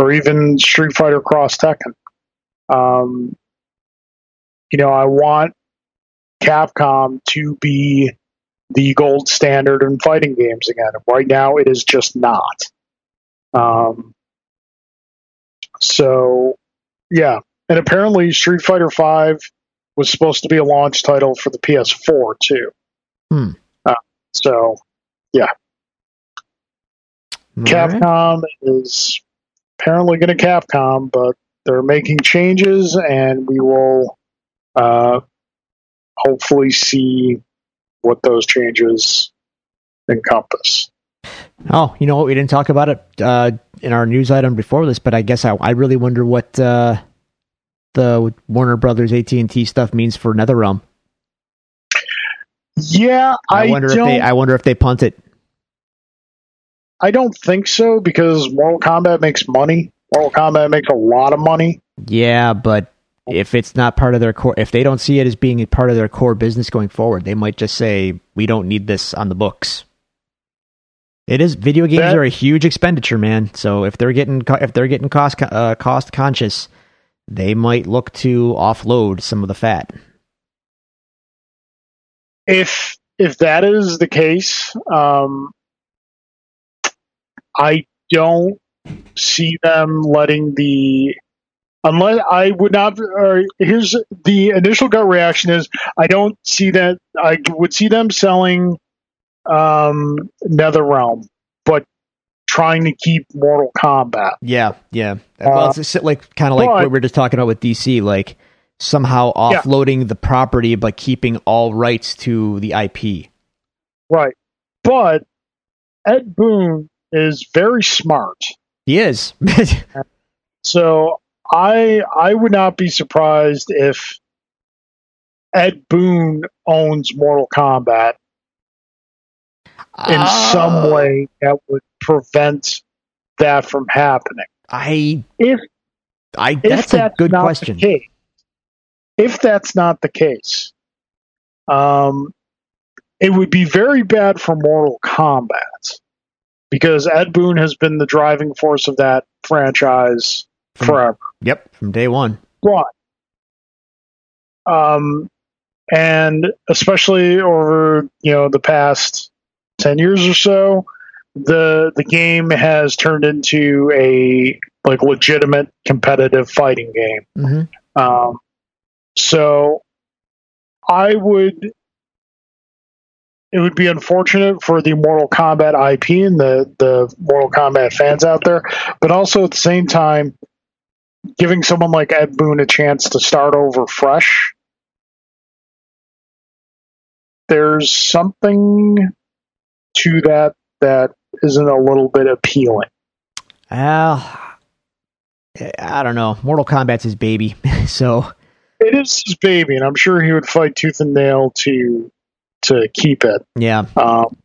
or even Street Fighter Cross Tekken. Um, you know, I want Capcom to be the gold standard in fighting games again. Right now, it is just not. Um, so, yeah, and apparently, Street Fighter Five was supposed to be a launch title for the PS4 too. Hmm. Uh, so, yeah, All Capcom right. is apparently going to Capcom, but they're making changes, and we will uh, hopefully see what those changes encompass. Oh, you know what? We didn't talk about it uh, in our news item before this, but I guess I, I really wonder what uh, the Warner Brothers AT and T stuff means for NetherRealm. Yeah, I, I wonder if they. I wonder if they punt it. I don't think so because Mortal Kombat makes money. Mortal Kombat makes a lot of money. Yeah, but if it's not part of their core, if they don't see it as being a part of their core business going forward, they might just say, "We don't need this on the books." It is video games That- are a huge expenditure, man. So if they're getting if they're getting cost uh, cost conscious, they might look to offload some of the fat. if if that is the case, um, I don't see them letting the unless I would not. Or here's the initial gut reaction is I don't see that. I would see them selling um, NetherRealm, but trying to keep Mortal Kombat. Yeah, yeah. well, Uh, it's like kind of like what we are just talking about with DC, like somehow Yeah. offloading the property but keeping all rights to the IP. Right, but Ed Boon is very smart. He is. So I I would not be surprised if Ed Boon owns Mortal Kombat in Uh, some way that would prevent that from happening. I, If I. if That's a good not question. The case, if that's not the case, um, it would be very bad for Mortal Kombat because Ed Boon has been the driving force of that franchise From- forever. Yep, from day one. but um and especially over you know the past 10 years or so the the game has turned into a like legitimate competitive fighting game hmm um so i would it would be unfortunate for the Mortal Kombat IP and the, the Mortal Kombat fans out there, but also at the same time, giving someone like Ed Boon a chance to start over fresh. There's something to that that isn't a little bit appealing. Well, I don't know. Mortal Kombat's his baby, so It is his baby, and I'm sure he would fight tooth and nail to to keep it. yeah. Um,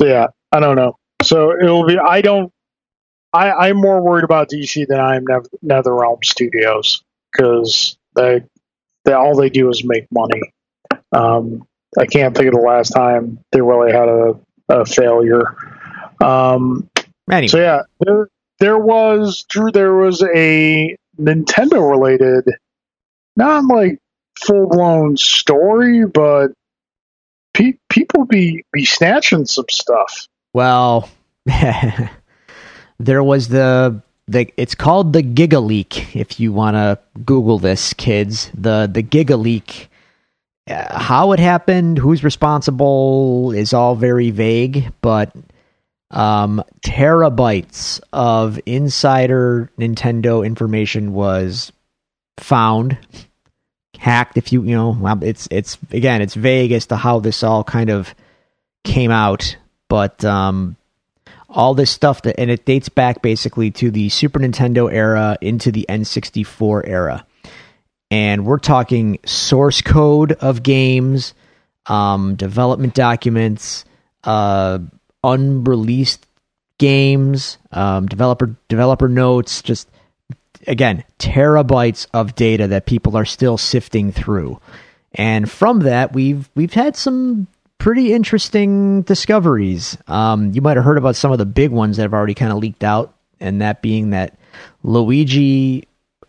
yeah, I don't know. So it'll be. I don't. I, I'm more worried about DC than I am Nether, NetherRealm Studios because they, they all they do is make money. Um, I can't think of the last time they really had a, a failure. Um, Anyway, so yeah, there there was Drew. There was a Nintendo related, not like full blown story, but pe- people be be snatching some stuff. well, there was the the. It's called the Giga Leak. If you want to Google this, kids, the the Giga Leak. Uh, how it happened, who's responsible, is all very vague, but um, terabytes of insider Nintendo information was found, hacked. If you you know, it's it's again, it's vague as to how this all kind of came out, but um, all this stuff that and it dates back basically to the Super Nintendo era into the N64 era, and we're talking source code of games, um, development documents, uh, unreleased games, um, developer developer notes, just again terabytes of data that people are still sifting through. And from that, we've we've had some pretty interesting discoveries. Um, you might have heard about some of the big ones that have already kind of leaked out, and that being that Luigi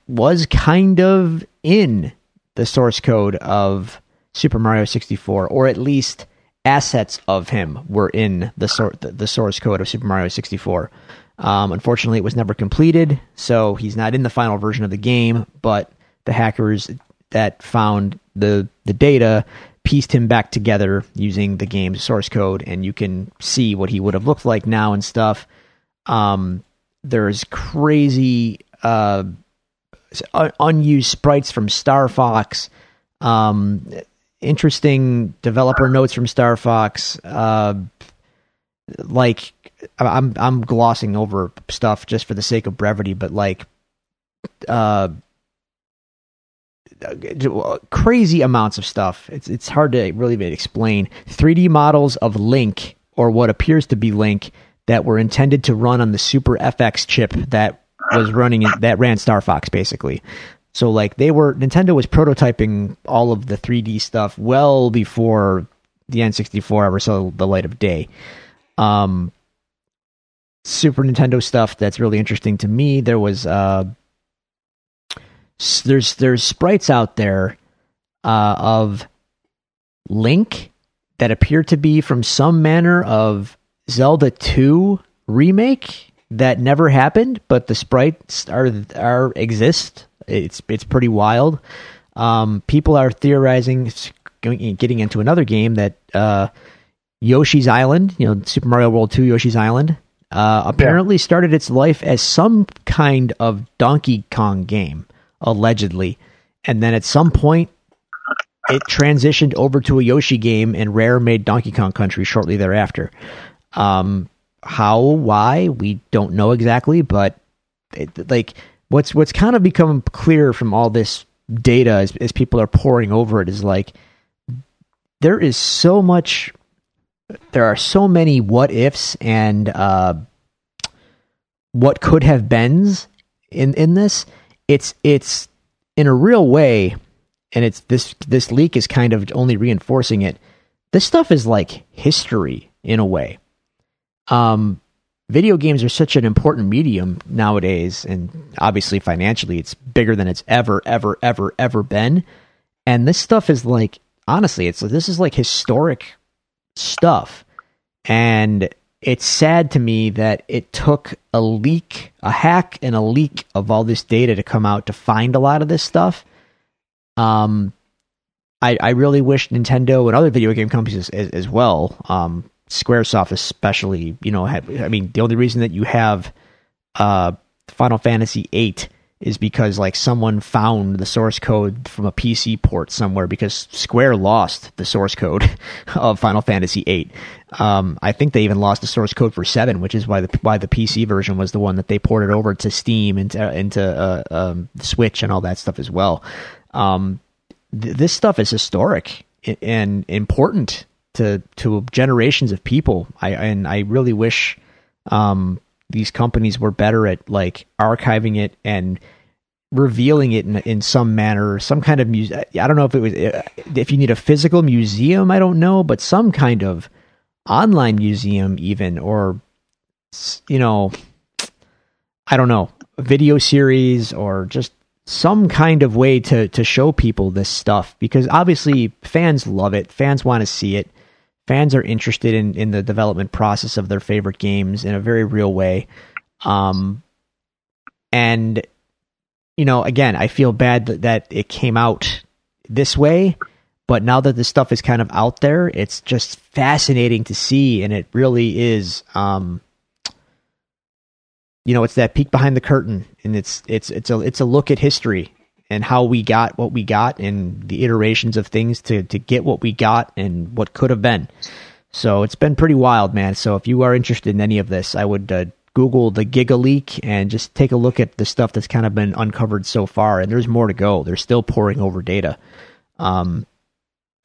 was kind of in the source code of Super Mario 64, or at least assets of him were in the, sor- the, the source code of Super Mario 64. Um, unfortunately, it was never completed, so he's not in the final version of the game. But the hackers that found the the data pieced him back together using the game's source code, and you can see what he would have looked like now and stuff. Um, There's crazy uh, unused sprites from Star Fox. Um, interesting developer notes from Star Fox. Uh, like I'm I'm glossing over stuff just for the sake of brevity, but like uh crazy amounts of stuff. It's it's hard to really explain. 3D models of Link or what appears to be Link that were intended to run on the Super FX chip that was running in, that ran Star Fox basically. So like they were Nintendo was prototyping all of the 3D stuff well before the N64 ever saw the light of day. Um, Super Nintendo stuff that's really interesting to me. There was uh, there's there's sprites out there uh, of Link that appear to be from some manner of Zelda 2 remake that never happened, but the sprites are are exist. It's it's pretty wild. Um, people are theorizing, getting into another game that uh, Yoshi's Island, you know, Super Mario World 2 Yoshi's Island, uh, apparently yeah. started its life as some kind of Donkey Kong game, allegedly. And then at some point, it transitioned over to a Yoshi game, and Rare made Donkey Kong Country shortly thereafter. Um, how, why, we don't know exactly, but it, like what's what's kind of become clear from all this data as, as people are pouring over it is like there is so much there are so many what ifs and uh, what could have beens in in this. It's it's in a real way, and it's this this leak is kind of only reinforcing it. This stuff is like history in a way. Um, video games are such an important medium nowadays, and obviously financially, it's bigger than it's ever, ever, ever, ever been. And this stuff is like honestly, it's this is like historic stuff. And it's sad to me that it took a leak, a hack, and a leak of all this data to come out to find a lot of this stuff. Um, I, I really wish Nintendo and other video game companies as, as well, um, SquareSoft especially, you know, had, I mean, the only reason that you have uh, Final Fantasy VIII is because like someone found the source code from a PC port somewhere because Square lost the source code of Final Fantasy VIII. Um, I think they even lost the source code for seven, which is why the why the PC version was the one that they ported over to Steam and into, into uh, um, Switch and all that stuff as well. Um, th- this stuff is historic and important to to generations of people. I and I really wish um, these companies were better at like archiving it and revealing it in, in some manner, some kind of music. I don't know if it was uh, if you need a physical museum. I don't know, but some kind of online museum, even or you know, I don't know, video series or just some kind of way to to show people this stuff because obviously fans love it. Fans want to see it fans are interested in in the development process of their favorite games in a very real way. Um, and you know, again, I feel bad that, that it came out this way, but now that this stuff is kind of out there, it's just fascinating to see, and it really is. Um, you know, it's that peek behind the curtain, and it's it's it's a it's a look at history and how we got what we got and the iterations of things to to get what we got and what could have been. So it's been pretty wild, man. So if you are interested in any of this, I would uh, Google the Giga Leak and just take a look at the stuff that's kind of been uncovered so far. And there's more to go. They're still pouring over data. Um,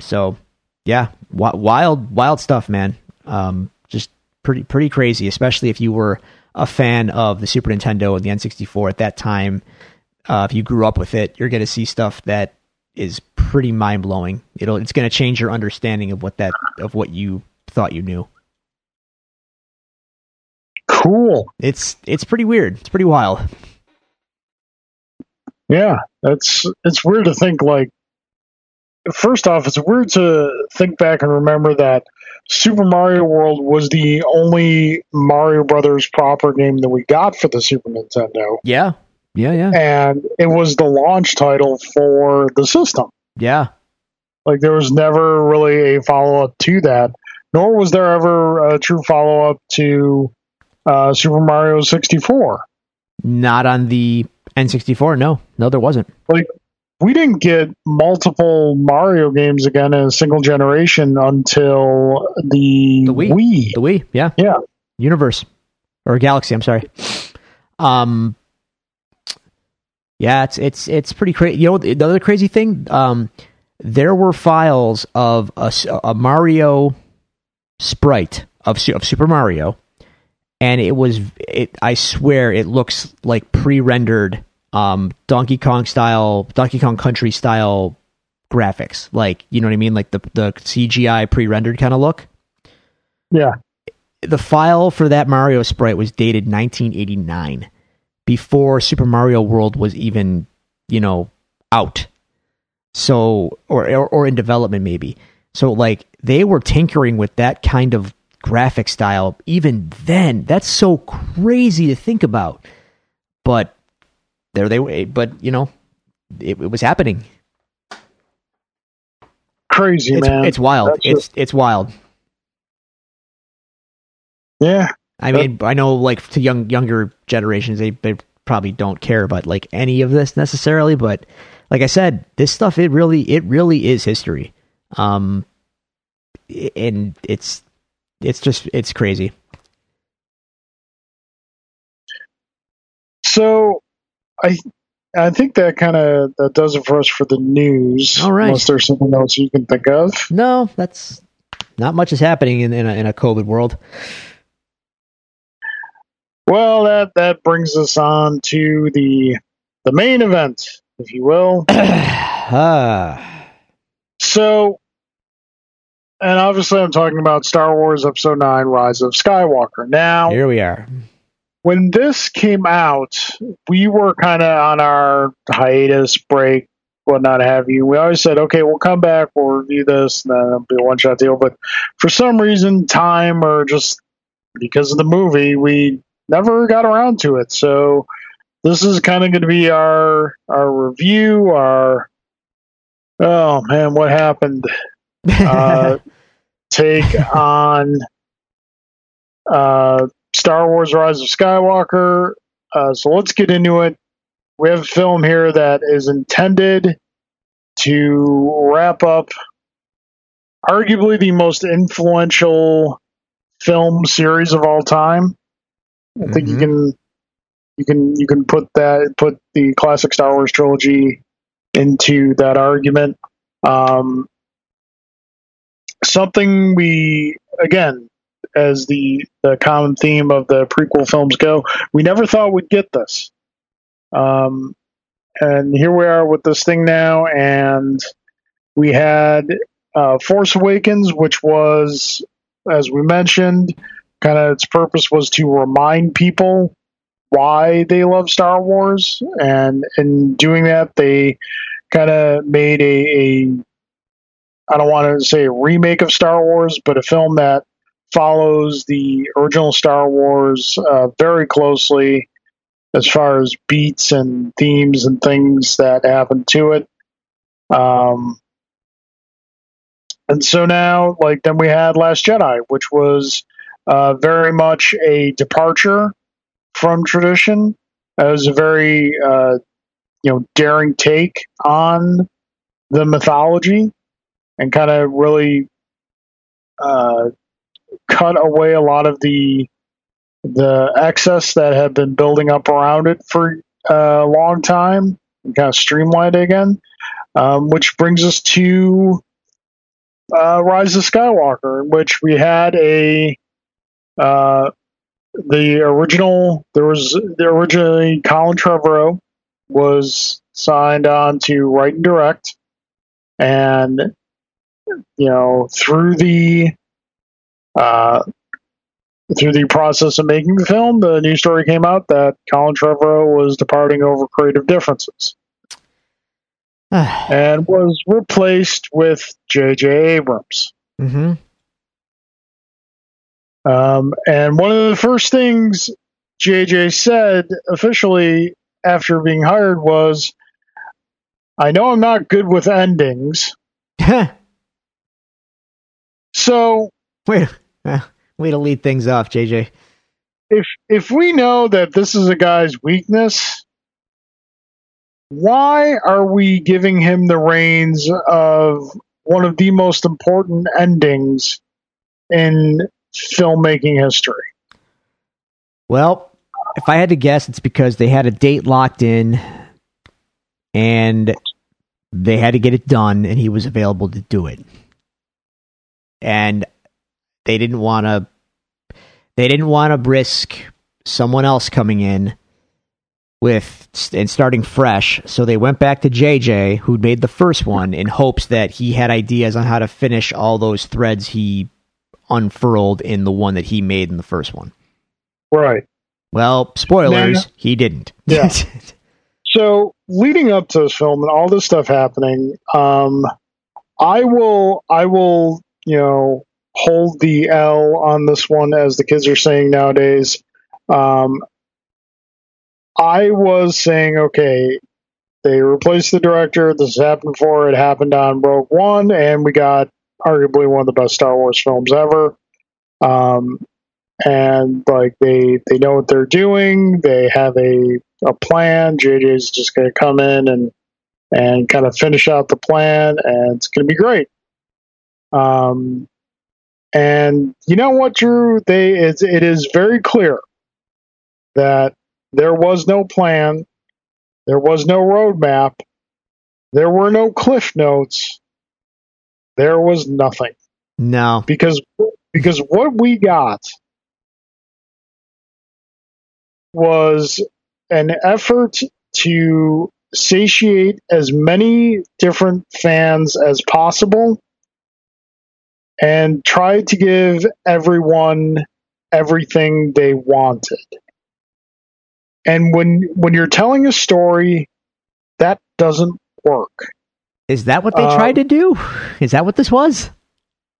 so yeah, wild, wild stuff, man. Um, just pretty, pretty crazy, especially if you were a fan of the Super Nintendo and the N64 at that time uh, if you grew up with it, you're going to see stuff that is pretty mind blowing. It'll it's going to change your understanding of what that of what you thought you knew. Cool. It's it's pretty weird. It's pretty wild. Yeah, it's it's weird to think like. First off, it's weird to think back and remember that Super Mario World was the only Mario Brothers proper game that we got for the Super Nintendo. Yeah, yeah, yeah. And it was the launch title for the system. Yeah. Like there was never really a follow up to that, nor was there ever a true follow up to uh, Super Mario 64. Not on the N64. No, no, there wasn't. Like we didn't get multiple Mario games again in a single generation until the, The Wii. Wii. The Wii, yeah, Yeah. Universe or Galaxy. I'm sorry. Um, yeah, it's it's it's pretty crazy. You know, the other crazy thing, um, there were files of a, a Mario sprite of of Super Mario, and it was it. I swear, it looks like pre-rendered um, Donkey Kong style, Donkey Kong Country style graphics. Like you know what I mean, like the the CGI pre-rendered kind of look Yeah. the file for that Mario sprite was dated 1989, before Super Mario World was even, you know, out. So, or or, or in development maybe. So, like they were tinkering with that kind of graphic style even then. That's so crazy to think about. But there they were. But you know, it, it was happening. Crazy It's, man. it's wild. That's It's it's wild. yeah. I mean, I know like to young younger generations, they, they probably don't care about like any of this necessarily, but like I said, this stuff it really it really is history. Um and it's it's just it's crazy. So I I think that kind of that does it for us for the news. All right. Unless there's something else you can think of. No, that's not much is happening in in a, in a COVID world. Well, that that brings us on to the the main event, if you will. ah, So, and obviously, I'm talking about Star Wars Episode Nine: Rise of Skywalker. Now, here we are. when this came out, we were kind of on our hiatus break, whatnot have you. We always said, okay, we'll come back, we'll review this, and then it'll be a one shot deal. But for some reason, time or just because of the movie, we never got around to it. So this is kind of going to be our our review, our oh man, what happened? uh, take on uh, Star Wars Rise of Skywalker. Uh, so let's get into it. We have a film here that is intended to wrap up arguably the most influential film series of all time. I think you Mhm. can you can you can put that put the classic Star Wars trilogy into that argument. Um, something we again as the the common theme of the prequel films go we never thought we'd get this um and here we are with this thing now and we had uh force awakens which was as we mentioned kind of its purpose was to remind people why they love star wars and in doing that they kind of made a, a I don't want to say a remake of Star Wars, but a film that follows the original Star Wars uh, very closely as far as beats and themes and things that happen to it. Um, and so now, like, then we had Last Jedi, which was uh, very much a departure from tradition. It was a very, uh, you know, daring take on the mythology and kind of really uh, cut away a lot of the the excess that had been building up around it for a long time and kind of streamlined it again. Um, which brings us to uh, Rise of Skywalker, in which we had a uh, the original. There was the originally Colin Trevorrow was signed on to write and direct, and you know through the uh, through the process of making the film, the news story came out that Colin Trevorrow was departing over creative differences and was replaced with J.J. Abrams. hmm Um, and one of the first things JJ said officially after being hired was, I know I'm not good with endings. So, Wait, uh, way to lead things off, JJ. if if we know that this is a guy's weakness, why are we giving him the reins of one of the most important endings in filmmaking history? Well, if I had to guess, it's because they had a date locked in and they had to get it done, and he was available to do it. And they didn't want to. They didn't want to risk someone else coming in with and starting fresh. So they went back to JJ, who made the first one, in hopes that he had ideas on how to finish all those threads he unfurled in the one that he made in the first one. Right. Well, spoilers, he didn't. Yeah. so leading up to this film and all this stuff happening, um, I will, I will, you know, hold the L on this one, as the kids are saying nowadays. Um, I was saying, okay, they replaced the director. This happened before. It happened on Rogue One, and we got arguably one of the best Star Wars films ever. Um, and like they they know what they're doing. They have a a plan. JJ's just going to come in and and kind of finish out the plan, and it's going to be great. Um, and you know what, Drew? They it's, it is very clear that there was no plan, there was no roadmap, there were no cliff notes, there was nothing. No, because because what we got was an effort to satiate as many different fans as possible and try to give everyone everything they wanted. And when when you're telling a story, that doesn't work. Is that what they um, tried to do? Is that what this was?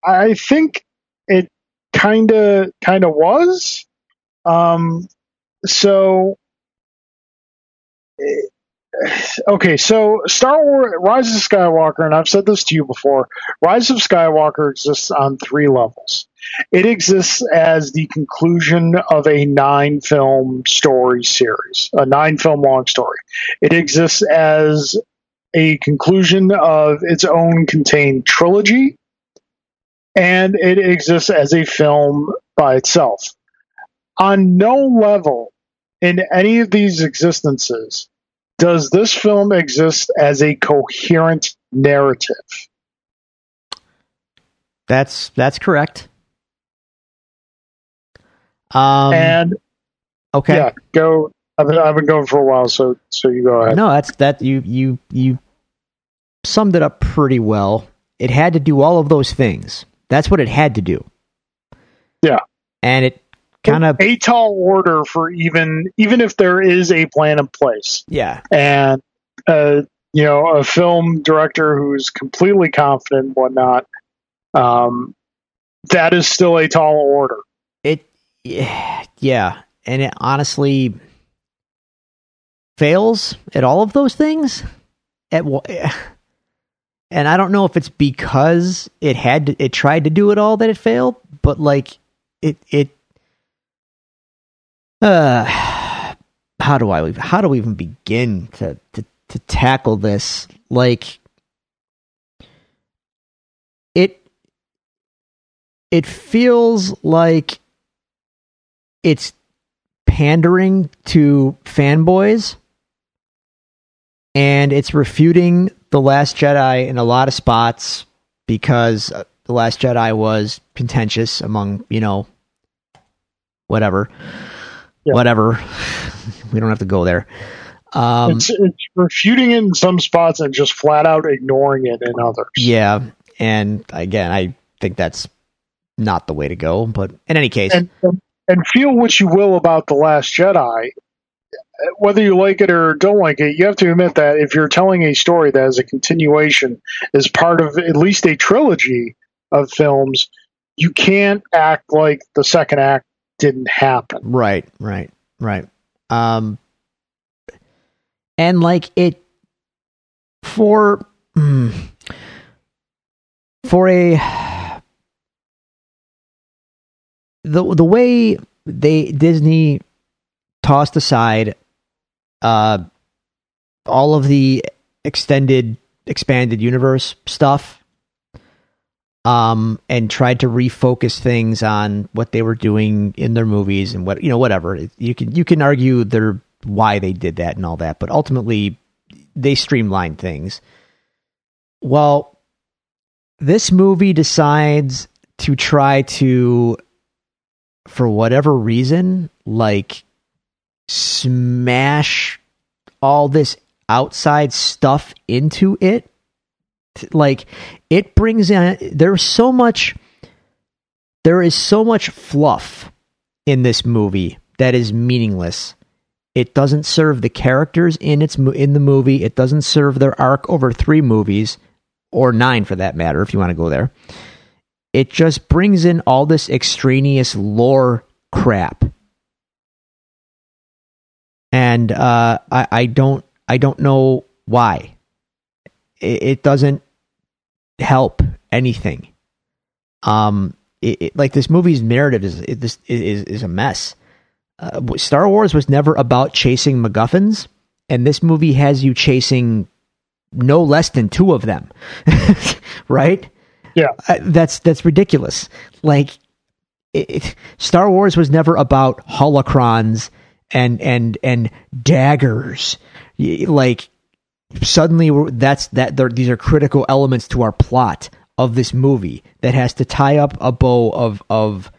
I think it kind of kind of was. Um, so okay, so Star Wars Rise of Skywalker, and I've said this to you before, Rise of Skywalker exists on three levels. It exists as the conclusion of a nine film story series, a nine film long story. It exists as a conclusion of its own contained trilogy, and it exists as a film by itself. On no level in any of these existences does this film exist as a coherent narrative? That's that's correct. Um, and okay, yeah, go. I've been, I've been going for a while, so so you go ahead. No, that's that you you you summed it up pretty well. It had to do all of those things. That's what it had to do. Yeah, and it kind of a tall order for even even if there is a plan in place. Yeah, and uh, you know a film director who's completely confident and whatnot. Um, that is still a tall order. It, yeah, and it honestly fails at all of those things. At and I don't know if it's because it had to, it tried to do it all that it failed, but like it it uh, how do I how do we even begin to to to tackle this? Like it it feels like it's pandering to fanboys and it's refuting the last jedi in a lot of spots because uh, the last jedi was contentious among you know whatever yeah. whatever. we don't have to go there. Um, it's, it's refuting it in some spots and just flat out ignoring it in others. Yeah, and again, I think that's not the way to go. But in any case, and, and feel what you will about the Last Jedi, whether you like it or don't like it, you have to admit that if you're telling a story that is a continuation, is part of at least a trilogy of films, you can't act like the second act didn't happen. Right, right, right. Um, and like it for mm, for a the the way they Disney tossed aside uh, all of the extended expanded universe stuff um and tried to refocus things on what they were doing in their movies and what you know whatever. You can you can argue their why they did that and all that but ultimately they streamlined things. Well this movie decides to try to for whatever reason like smash all this outside stuff into it? Like it brings in there's so much there is so much fluff in this movie that is meaningless. It doesn't serve the characters in its in the movie. It doesn't serve their arc over 3 movies or 9 for that matter if you want to go there. It just brings in all this extraneous lore crap and uh, I, I don't I don't know why. It, it doesn't help anything. Um, it, it, like this movie's narrative is this is is a mess. Uh, Star Wars was never about chasing MacGuffins, and this movie has you chasing no less than two of them, right? Yeah, uh, that's that's ridiculous. Like, it, Star Wars was never about holocrons and and and daggers. Like suddenly that's that these are critical elements to our plot of this movie that has to tie up a bow of of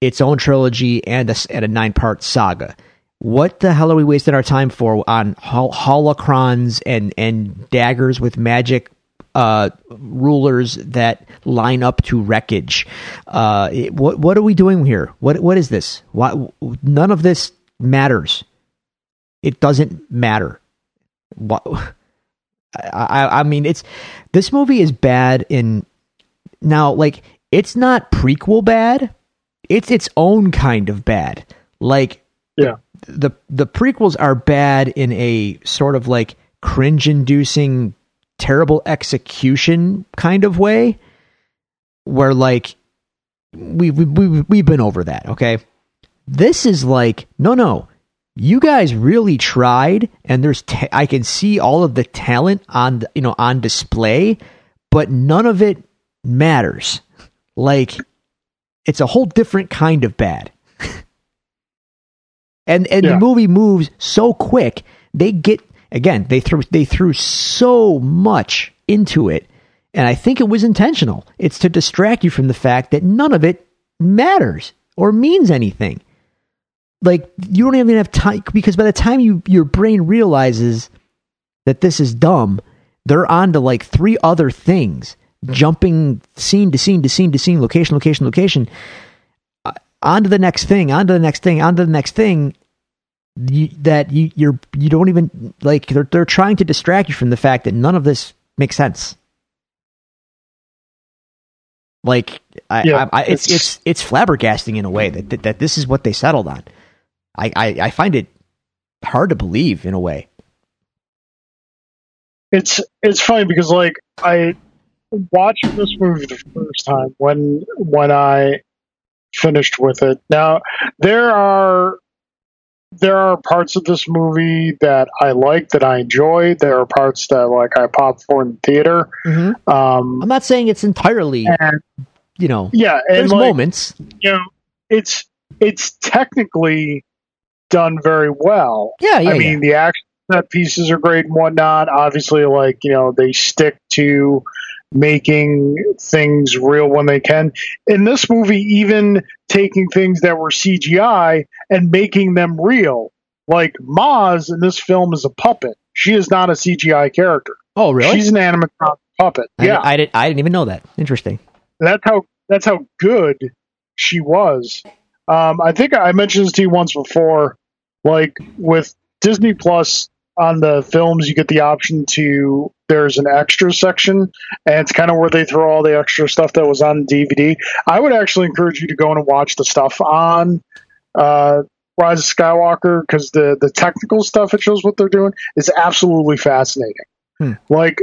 its own trilogy and a, and a nine part saga. What the hell are we wasting our time for on hol- holocrons and and daggers with magic uh, rulers that line up to wreckage? Uh, what what are we doing here? What what is this? Why, none of this matters. It doesn't matter. What I, I mean, it's this movie is bad in now. Like, it's not prequel bad. It's its own kind of bad. Like, yeah, the the prequels are bad in a sort of like cringe-inducing, terrible execution kind of way, where like we we we we've been over that. Okay, this is like, no, no. You guys really tried, and there's ta- I can see all of the talent on you know on display, but none of it matters. Like, it's a whole different kind of bad. and and yeah. the movie moves so quick. They get again. They threw they threw so much into it, and I think it was intentional. It's to distract you from the fact that none of it matters or means anything like you don't even have time because by the time you your brain realizes that this is dumb, they're on to like three other things, jumping scene to scene to scene to scene, location, location, location, uh, on to the next thing, on to the next thing, on to the next thing. You, that you you're you don't even like they're they're trying to distract you from the fact that none of this makes sense. Like I, yeah, I, I, it's, it's it's it's flabbergasting in a way that, that that this is what they settled on. I, I, I find it hard to believe in a way. It's it's funny because like I watched this movie the first time when when I finished with it. Now there are there are parts of this movie that I like that I enjoy. There are parts that like I pop for in the theater. Mm-hmm. Um, I'm not saying it's entirely, and, you know, yeah. there's like, moments. You know, it's it's technically done very well. Yeah, yeah. I mean, yeah. the action set pieces are great and whatnot. Obviously, like you know, they stick to making things real when they can. In this movie, even taking things that were CGI and making them real. Like Maz in this film is a puppet. She is not a CGI character. Oh, really? She's an animatronic puppet. I yeah, I, did, I didn't even know that. Interesting. That's how that's how good she was. Um, I think I mentioned this to you once before. Like with Disney Plus on the films, you get the option to there's an extra section, and it's kind of where they throw all the extra stuff that was on DVD. I would actually encourage you to go and watch the stuff on uh, Rise of Skywalker because the the technical stuff it shows what they're doing is absolutely fascinating. Hmm. Like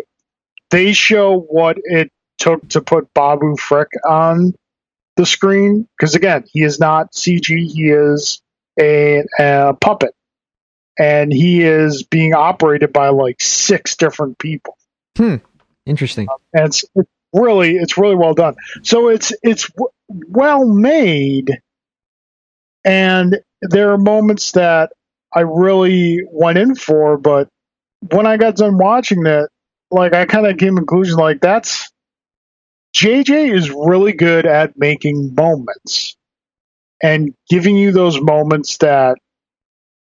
they show what it took to put Babu Frick on the screen because again, he is not CG. He is a, a puppet, and he is being operated by like six different people. Hmm. Interesting. and it's, it's really it's really well done. So it's it's w- well made, and there are moments that I really went in for, but when I got done watching it, like I kind of came to the conclusion like that's JJ is really good at making moments and giving you those moments that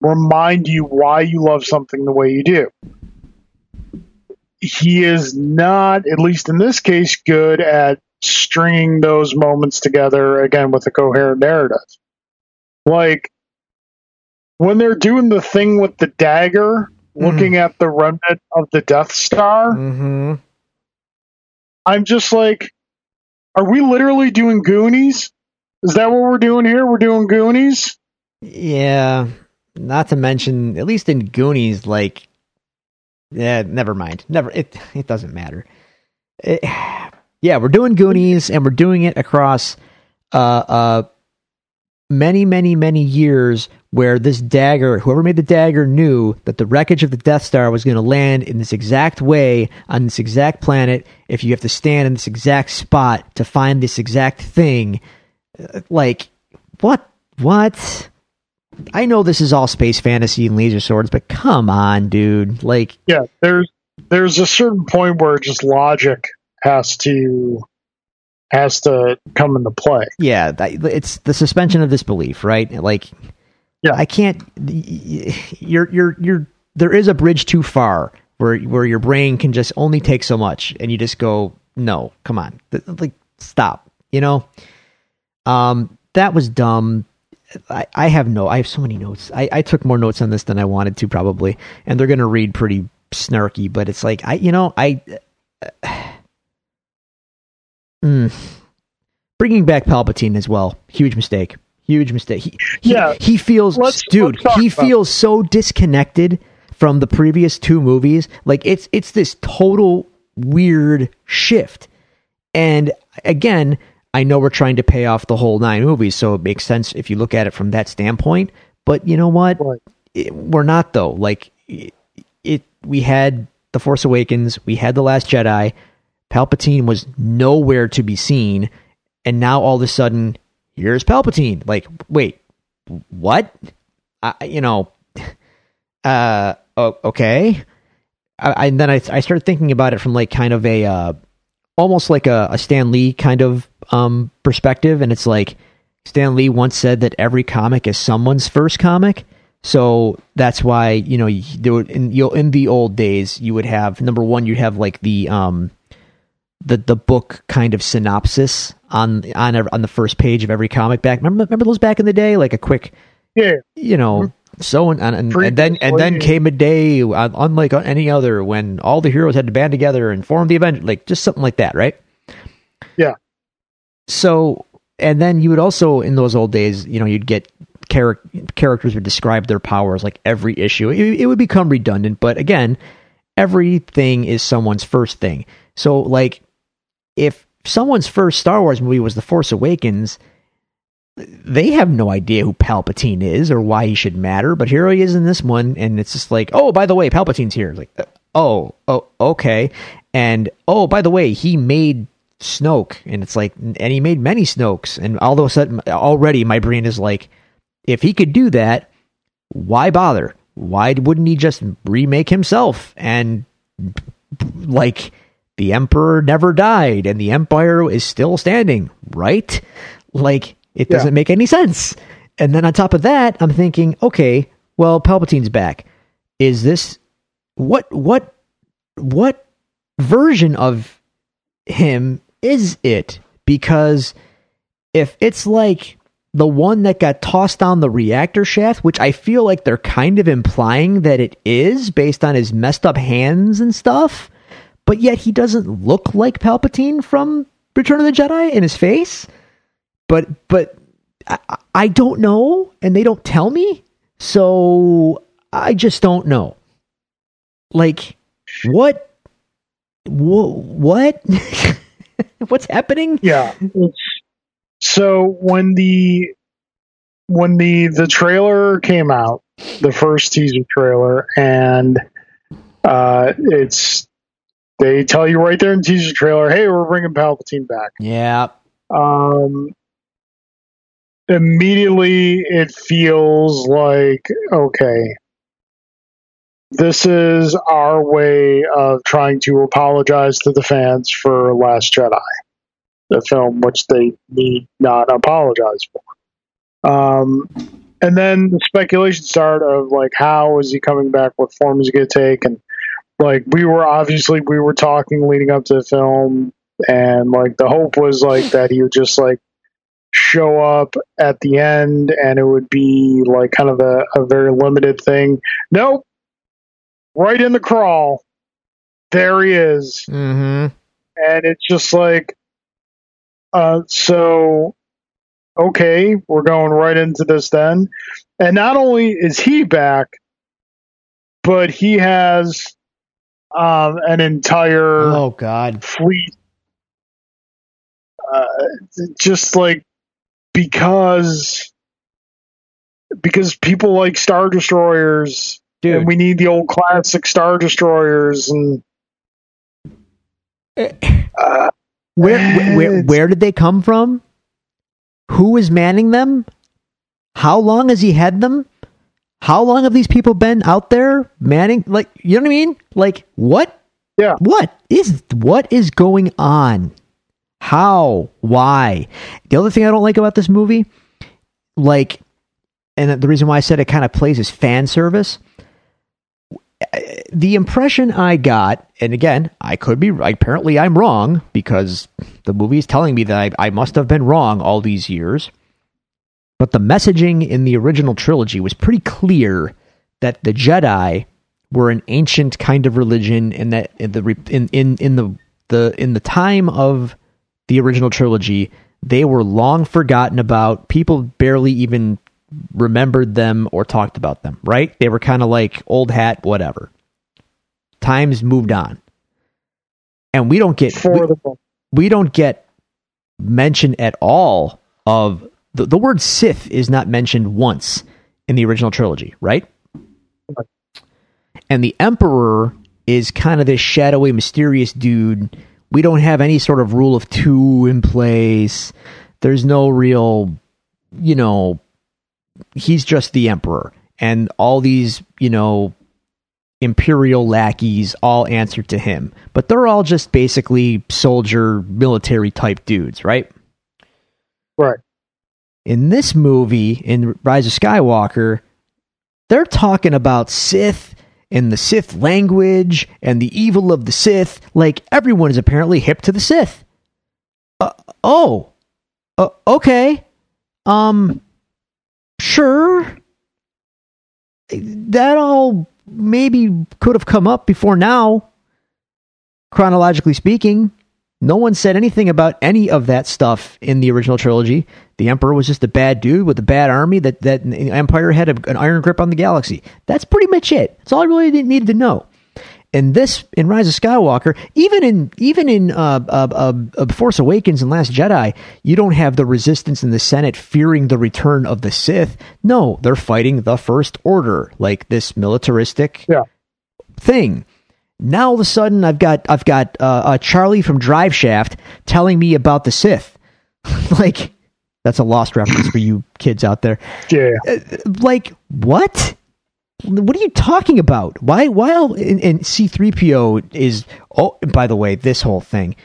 remind you why you love something the way you do he is not, at least in this case, good at stringing those moments together again with a coherent narrative. Like when they're doing the thing with the dagger, looking at the remnant of the Death Star, Mm-hmm. I'm just like, are we literally doing Goonies? Is that what we're doing here? We're doing Goonies? Yeah. Not to mention, at least in Goonies, like, yeah, never mind. Never. It it doesn't matter. It- yeah, we're doing Goonies, and we're doing it across uh uh many many many years where this dagger whoever made the dagger knew that the wreckage of the death star was going to land in this exact way on this exact planet if you have to stand in this exact spot to find this exact thing like what what? I know this is all space fantasy and laser swords but come on dude. Like Yeah, there's there's a certain point where just logic has to has to come into play. yeah that, it's the suspension of disbelief right? Like Yeah. i can't you're you're you're there is a bridge too far where where your brain can just only take so much and you just go no come on. Like stop you know um that was dumb I, I have no I have so many notes. I, I took more notes on this than I wanted to probably, and they're gonna read pretty snarky, but it's like I you know, I Mm. bringing back Palpatine as well. Huge mistake. Huge mistake. He, he, Yeah. he feels Let's- dude, let's he feels so disconnected from the previous two movies. Like it's it's this total weird shift. And again, I know we're trying to pay off the whole nine movies, so it makes sense if you look at it from that standpoint. But you know what? Right. It- we're not though. Like it, it, we had the Force Awakens, we had the Last Jedi. Palpatine was nowhere to be seen, and now all of a sudden, here's Palpatine. Like, wait, what? I, you know, uh, okay. I, and then I, I started thinking about it from like kind of a, uh, almost like a, a Stan Lee kind of um, perspective, and it's like Stan Lee once said that every comic is someone's first comic. So that's why you know do in you know, in the old days you would have number one you'd have like the um the the book kind of synopsis on on on the first page of every comic back. Remember remember those back in the day like a quick Yeah, you know so and, and, and, then and then came a day unlike any other when all the heroes had to band together and form the Avengers like just something like that right? Yeah. so and then you would also in those old days you know you'd get char- characters would describe their powers like every issue. It, it would become redundant but again everything is someone's first thing. So like if someone's first Star Wars movie was The Force Awakens they have no idea who Palpatine is or why he should matter, but here he is in this one, and it's just like, oh, by the way, Palpatine's here. Like, uh, oh, oh, okay, and oh, by the way, he made Snoke, and it's like, and he made many Snokes, and all of a sudden, already my brain is like, if he could do that, why bother? Why wouldn't he just remake himself and like the emperor never died and the empire is still standing, right? Like it doesn't make any sense. And then on top of that, I'm thinking, okay, well, Palpatine's back. Is this what what what version of him is it? Because if it's like the one that got tossed down the reactor shaft, which I feel like they're kind of implying that it is based on his messed up hands and stuff, but yet he doesn't look like Palpatine from Return of the Jedi in his face. But but I, I don't know, and they don't tell me, so I just don't know. Like what? Wha- What? What's happening? yeah. So when the when the the trailer came out, the first teaser trailer, and uh, it's they tell you right there in the teaser trailer, "Hey, we're bringing Palpatine back." Yeah. Um, immediately it feels like okay, this is our way of trying to apologize to the fans for Last Jedi, the film which they need not apologize for. Um, and then the speculation started of like, how is he coming back? What form is he going to take? And like, we were obviously we were talking leading up to the film, and like the hope was like that he would just like show up at the end and it would be like kind of a, a very limited thing. Nope. Right in the crawl. There he is. Mm-hmm. And it's just like uh so okay, we're going right into this then. And not only is he back, but he has um an entire Oh God. fleet uh, just like because because people like star destroyers Dude. and we need the old classic star destroyers and Eh, uh, Where, where where where did they come from? Who is manning them? How long has he had them? How long have these people been out there manning? Like, you know what I mean? Like, what? Yeah. What is what is going on? How? Why? The other thing I don't like about this movie, like, and the reason why I said it kind of plays as fan service. The impression I got, and again, I could be apparently I'm wrong because the movie is telling me that I, I must have been wrong all these years. But the messaging in the original trilogy was pretty clear that the Jedi were an ancient kind of religion, and that in the in in in the the in the time of the original trilogy, they were long forgotten about. People barely even remembered them or talked about them. Right? They were kind of like old hat, whatever. Times moved on, and we don't get we, we don't get mention at all of the, the word Sith is not mentioned once in the original trilogy, right? Right. And the Emperor is kind of this shadowy, mysterious dude. We don't have any sort of rule of two in place. There's no real, you know, he's just the Emperor. And all these, you know, imperial lackeys all answer to him. But they're all just basically soldier, military type dudes, right? Right. In this movie, in Rise of Skywalker, they're talking about Sith and the Sith language and the evil of the Sith. Like everyone is apparently hip to the Sith. Uh, oh, uh, okay. Um, sure. That all maybe could have come up before now. Chronologically speaking, no one said anything about any of that stuff in the original trilogy. The Emperor was just a bad dude with a bad army that that Empire had a, an iron grip on the galaxy. That's pretty much it. That's all I really needed to know. And this, in Rise of Skywalker, even in even in uh, uh, uh, uh, Force Awakens and Last Jedi, you don't have the Resistance in the Senate fearing the return of the Sith. No, they're fighting the First Order, like this militaristic Yeah. thing. Now all of a sudden, I've got I've got uh, uh, Charlie from Drive Shaft telling me about the Sith. like that's a lost reference for you kids out there. Yeah. Like what? What are you talking about? Why? Why? And, and C-3PO is. Oh, by the way, this whole thing,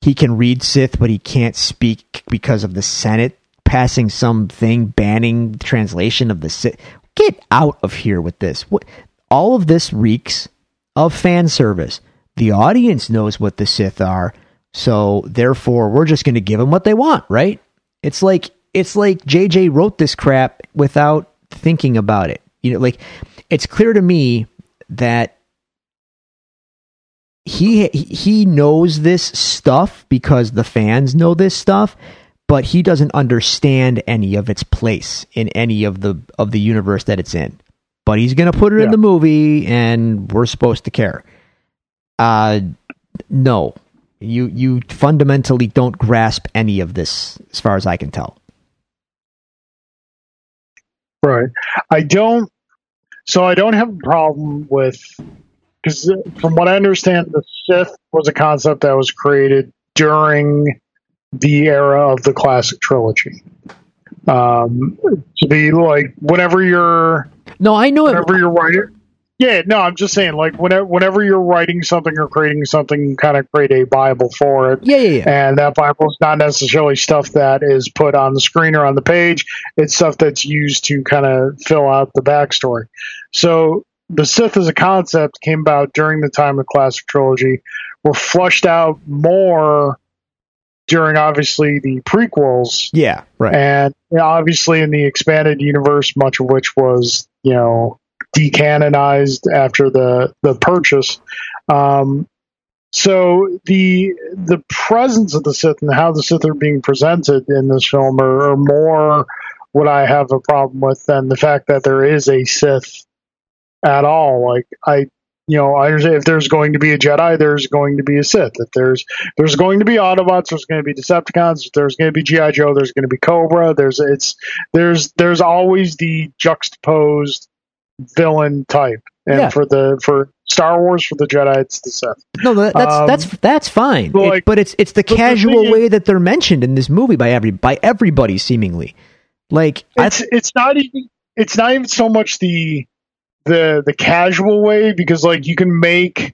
he can read Sith, but he can't speak because of the Senate passing something banning translation of the Sith. Get out of here with this. What? All of this reeks of fan service. The audience knows what the Sith are, so therefore we're just going to give them what they want, right? It's like it's like JJ wrote this crap without thinking about it. You know, like it's clear to me that he he knows this stuff because the fans know this stuff, but he doesn't understand any of its place in any of the of the universe that it's in. But he's going to put it in the movie, and we're supposed to care. Uh, no, You you fundamentally don't grasp any of this, as far as I can tell. Right. I don't. So I don't have a problem with because from what I understand, the Sith was a concept that was created during the era of the classic trilogy. Um, to be like whenever you're No, I know it. whenever you're writing. Yeah, no, I'm just saying, like whenever whenever you're writing something or creating something, you kind of create a Bible for it. Yeah, yeah, yeah. And that Bible is not necessarily stuff that is put on the screen or on the page. It's stuff that's used to kind of fill out the backstory. So the Sith as a concept came about during the time of classic trilogy, were flushed out more during obviously the prequels, Yeah, right. and you know, obviously in the expanded universe, much of which was you know decanonized after the the purchase. Um, so the the presence of the Sith and how the Sith are being presented in this film are, are more what I have a problem with than the fact that there is a Sith at all. Like I, you know, I understand if there's going to be a Jedi, there's going to be a Sith. If there's there's going to be Autobots, there's going to be Decepticons, there's going to be GI Joe, there's going to be Cobra. There's it's there's there's always the juxtaposed villain type. And Yeah. for the for Star Wars, for the Jedi, it's the Sith. No, that, that's Um, that's that's fine. but It- but it's it's the but the casual is- way that they're mentioned in this movie by every by everybody seemingly. Like I, it's it's not even it's not even so much the the the casual way because like you can make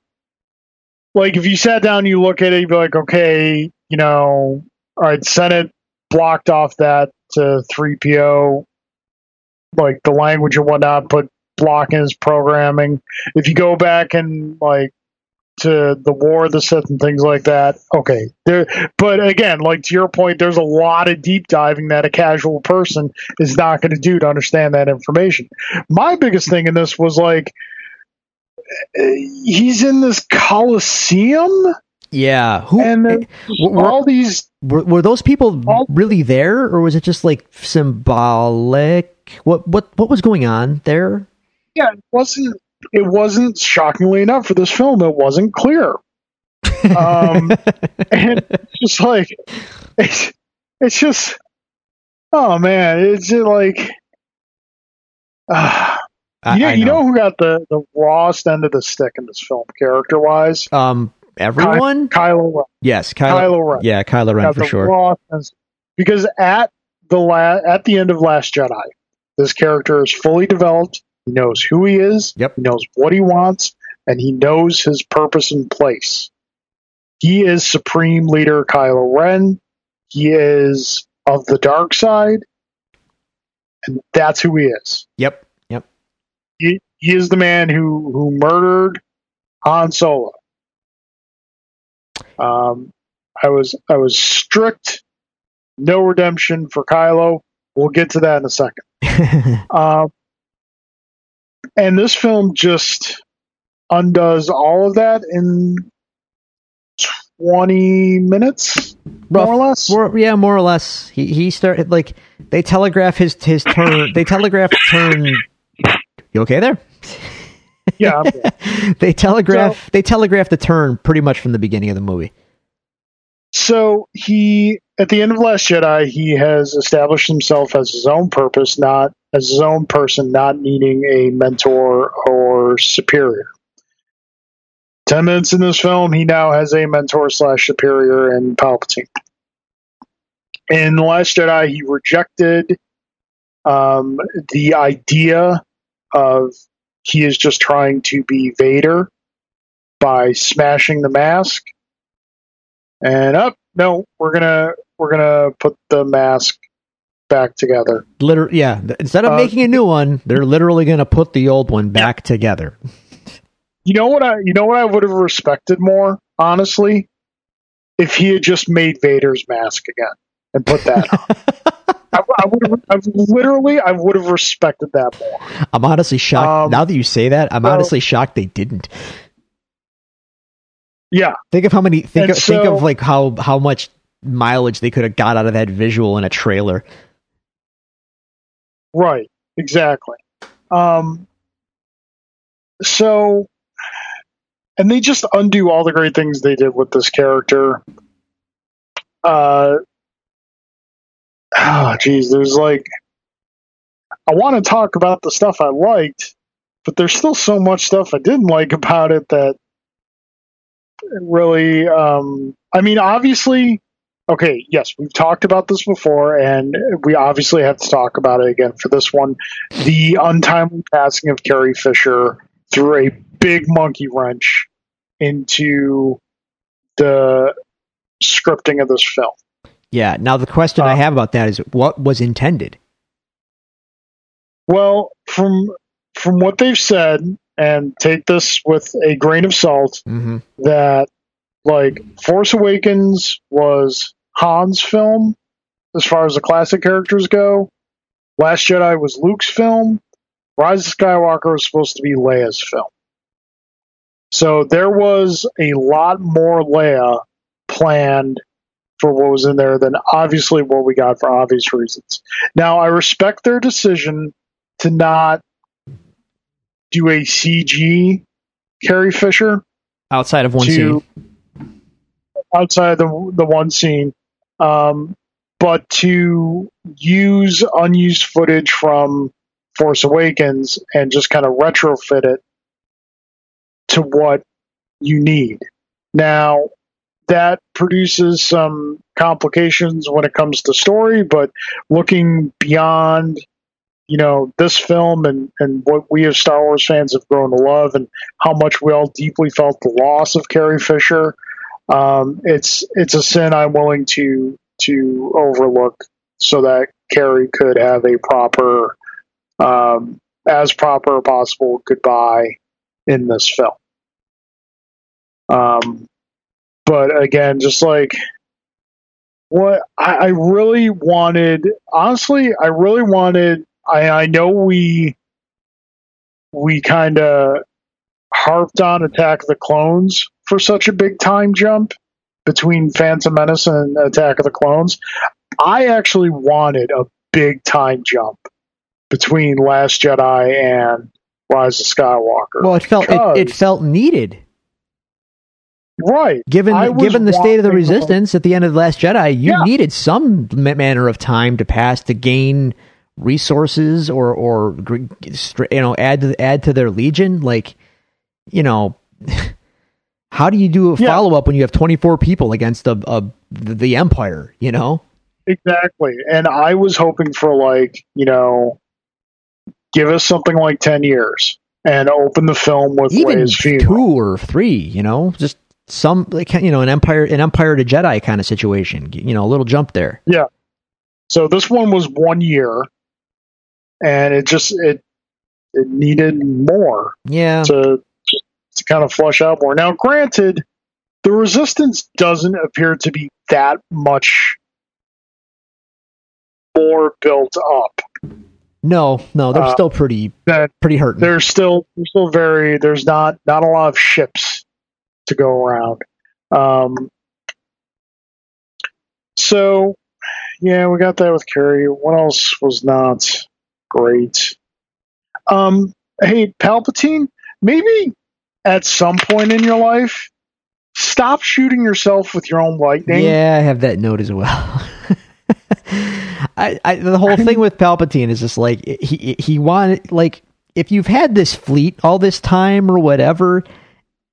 like if you sat down and you look at it you'd be like okay you know all right senate blocked off that to 3po like the language and whatnot put block in his programming. If you go back and like to the war of the Sith and things like that. Okay, there, but again, like to your point, there's a lot of deep diving that a casual person is not going to do to understand that information. My biggest thing in this was like, he's in this coliseum, yeah, who and then were- all these. were, were those people All- really there, or was it just like symbolic? What what what was going on there? Yeah, it wasn't. It wasn't shockingly enough for this film. It wasn't clear. Um, and it's just like it's, it's just oh man it's just like uh, I- you, know, you know who got the the rawest end of the stick in this film character wise Um, everyone. Kylo Ren. yes, Kylo. Kylo Ren. Yeah, Kylo Ren for sure. because at the la- at the end of Last Jedi this character is fully developed he knows who he is Yep. he knows what he wants and he knows his purpose and place he is supreme leader Kylo Ren he is of the dark side and that's who he is Yep. Yep. he, he is the man who who murdered Han Solo. Um, I was I was strict, no redemption for Kylo. We'll get to that in a second. Um, and this film just undoes all of that in twenty minutes, more or less. More, yeah, more or less. He he started like they telegraph his his turn. They telegraph turn. You okay there? yeah, I'm- They telegraph they telegraph the turn pretty much from the beginning of the movie. So he, at the end of Last Jedi, he has established himself as his own purpose, not as his own person, not needing a mentor or superior. Ten minutes in this film, he now has a mentor slash superior in Palpatine. In The Last Jedi, he rejected um, the idea of he is just trying to be Vader by smashing the mask and up no we're gonna we're gonna put the mask back together Liter- yeah. Instead of Uh, making a new one, they're literally to put the old one back together. you know what i you know what i would have respected more honestly if he had just made vader's mask again and put that on I, I would have I literally i would have respected that more I'm honestly shocked. Um, now that you say that, I'm so- honestly shocked they didn't. Yeah Think of how many. Think And of, think of like how how much mileage they could have got out of that visual in a trailer. Right, exactly. Um, so and they just undo all the great things they did with this character. Uh, oh, geez, there's like, I want to talk about the stuff I liked, but there's still so much stuff I didn't like about it that really, um, I mean, obviously, okay, yes, we've talked about this before, and we obviously have to talk about it again for this one. The untimely passing of Carrie Fisher threw a big monkey wrench into the scripting of this film. Yeah. Now the question I Um, have about that is what was intended? Well, from from what they've said, and take this with a grain of salt, hmm that like Force Awakens was Han's film as far as the classic characters go. Last Jedi was Luke's film. Rise of Skywalker was supposed to be Leia's film. So there was a lot more Leia planned for what was in there than obviously what we got for obvious reasons. Now I respect their decision to not do a CG Carrie Fisher Outside of one to scene. outside the the one scene, um, but to use unused footage from Force Awakens and just kind of retrofit it to what you need. Now that produces some complications when it comes to story, but looking beyond you know this film and and what we as Star Wars fans have grown to love and how much we all deeply felt the loss of Carrie Fisher um, it's it's a sin I'm willing to to overlook so that Carrie could have a proper um, as proper possible goodbye in this film. Um, but again, just like what I, I really wanted, honestly, I really wanted. I, I know we we kind of harped on Attack of the Clones for such a big time jump between Phantom Menace and Attack of the Clones. I actually wanted a big time jump between Last Jedi and Rise of Skywalker. Well, it felt it, it felt needed. right. Given was given the state of the resistance at the end of the Last Jedi, you Yeah. needed some manner of time to pass to gain resources or or you know add to add to their legion. Like you know, how do you do a Yeah. follow up when you have twenty four people against a, a the, the Empire? You know, Exactly. And I was hoping for like, you know, give us something like 10 years and open the film with even two or three. You know, just some like you know an Empire an Empire to Jedi kind of situation. You know, a little jump there. Yeah. So this one was one year and it just it it needed more Yeah, to to kind of flush out more. Now granted, the resistance doesn't appear to be that much more built up. no, no, they're Uh, still pretty pretty hurting. there's still there's still very there's not not a lot of ships to go around. Um, so yeah, we got that with Carrie. What else was not great? Um, hey, Palpatine, maybe at some point in your life, stop shooting yourself with your own lightning. Yeah, I have that note as well. I, I the whole thing with Palpatine is just like he he wanted like if you've had this fleet all this time or whatever,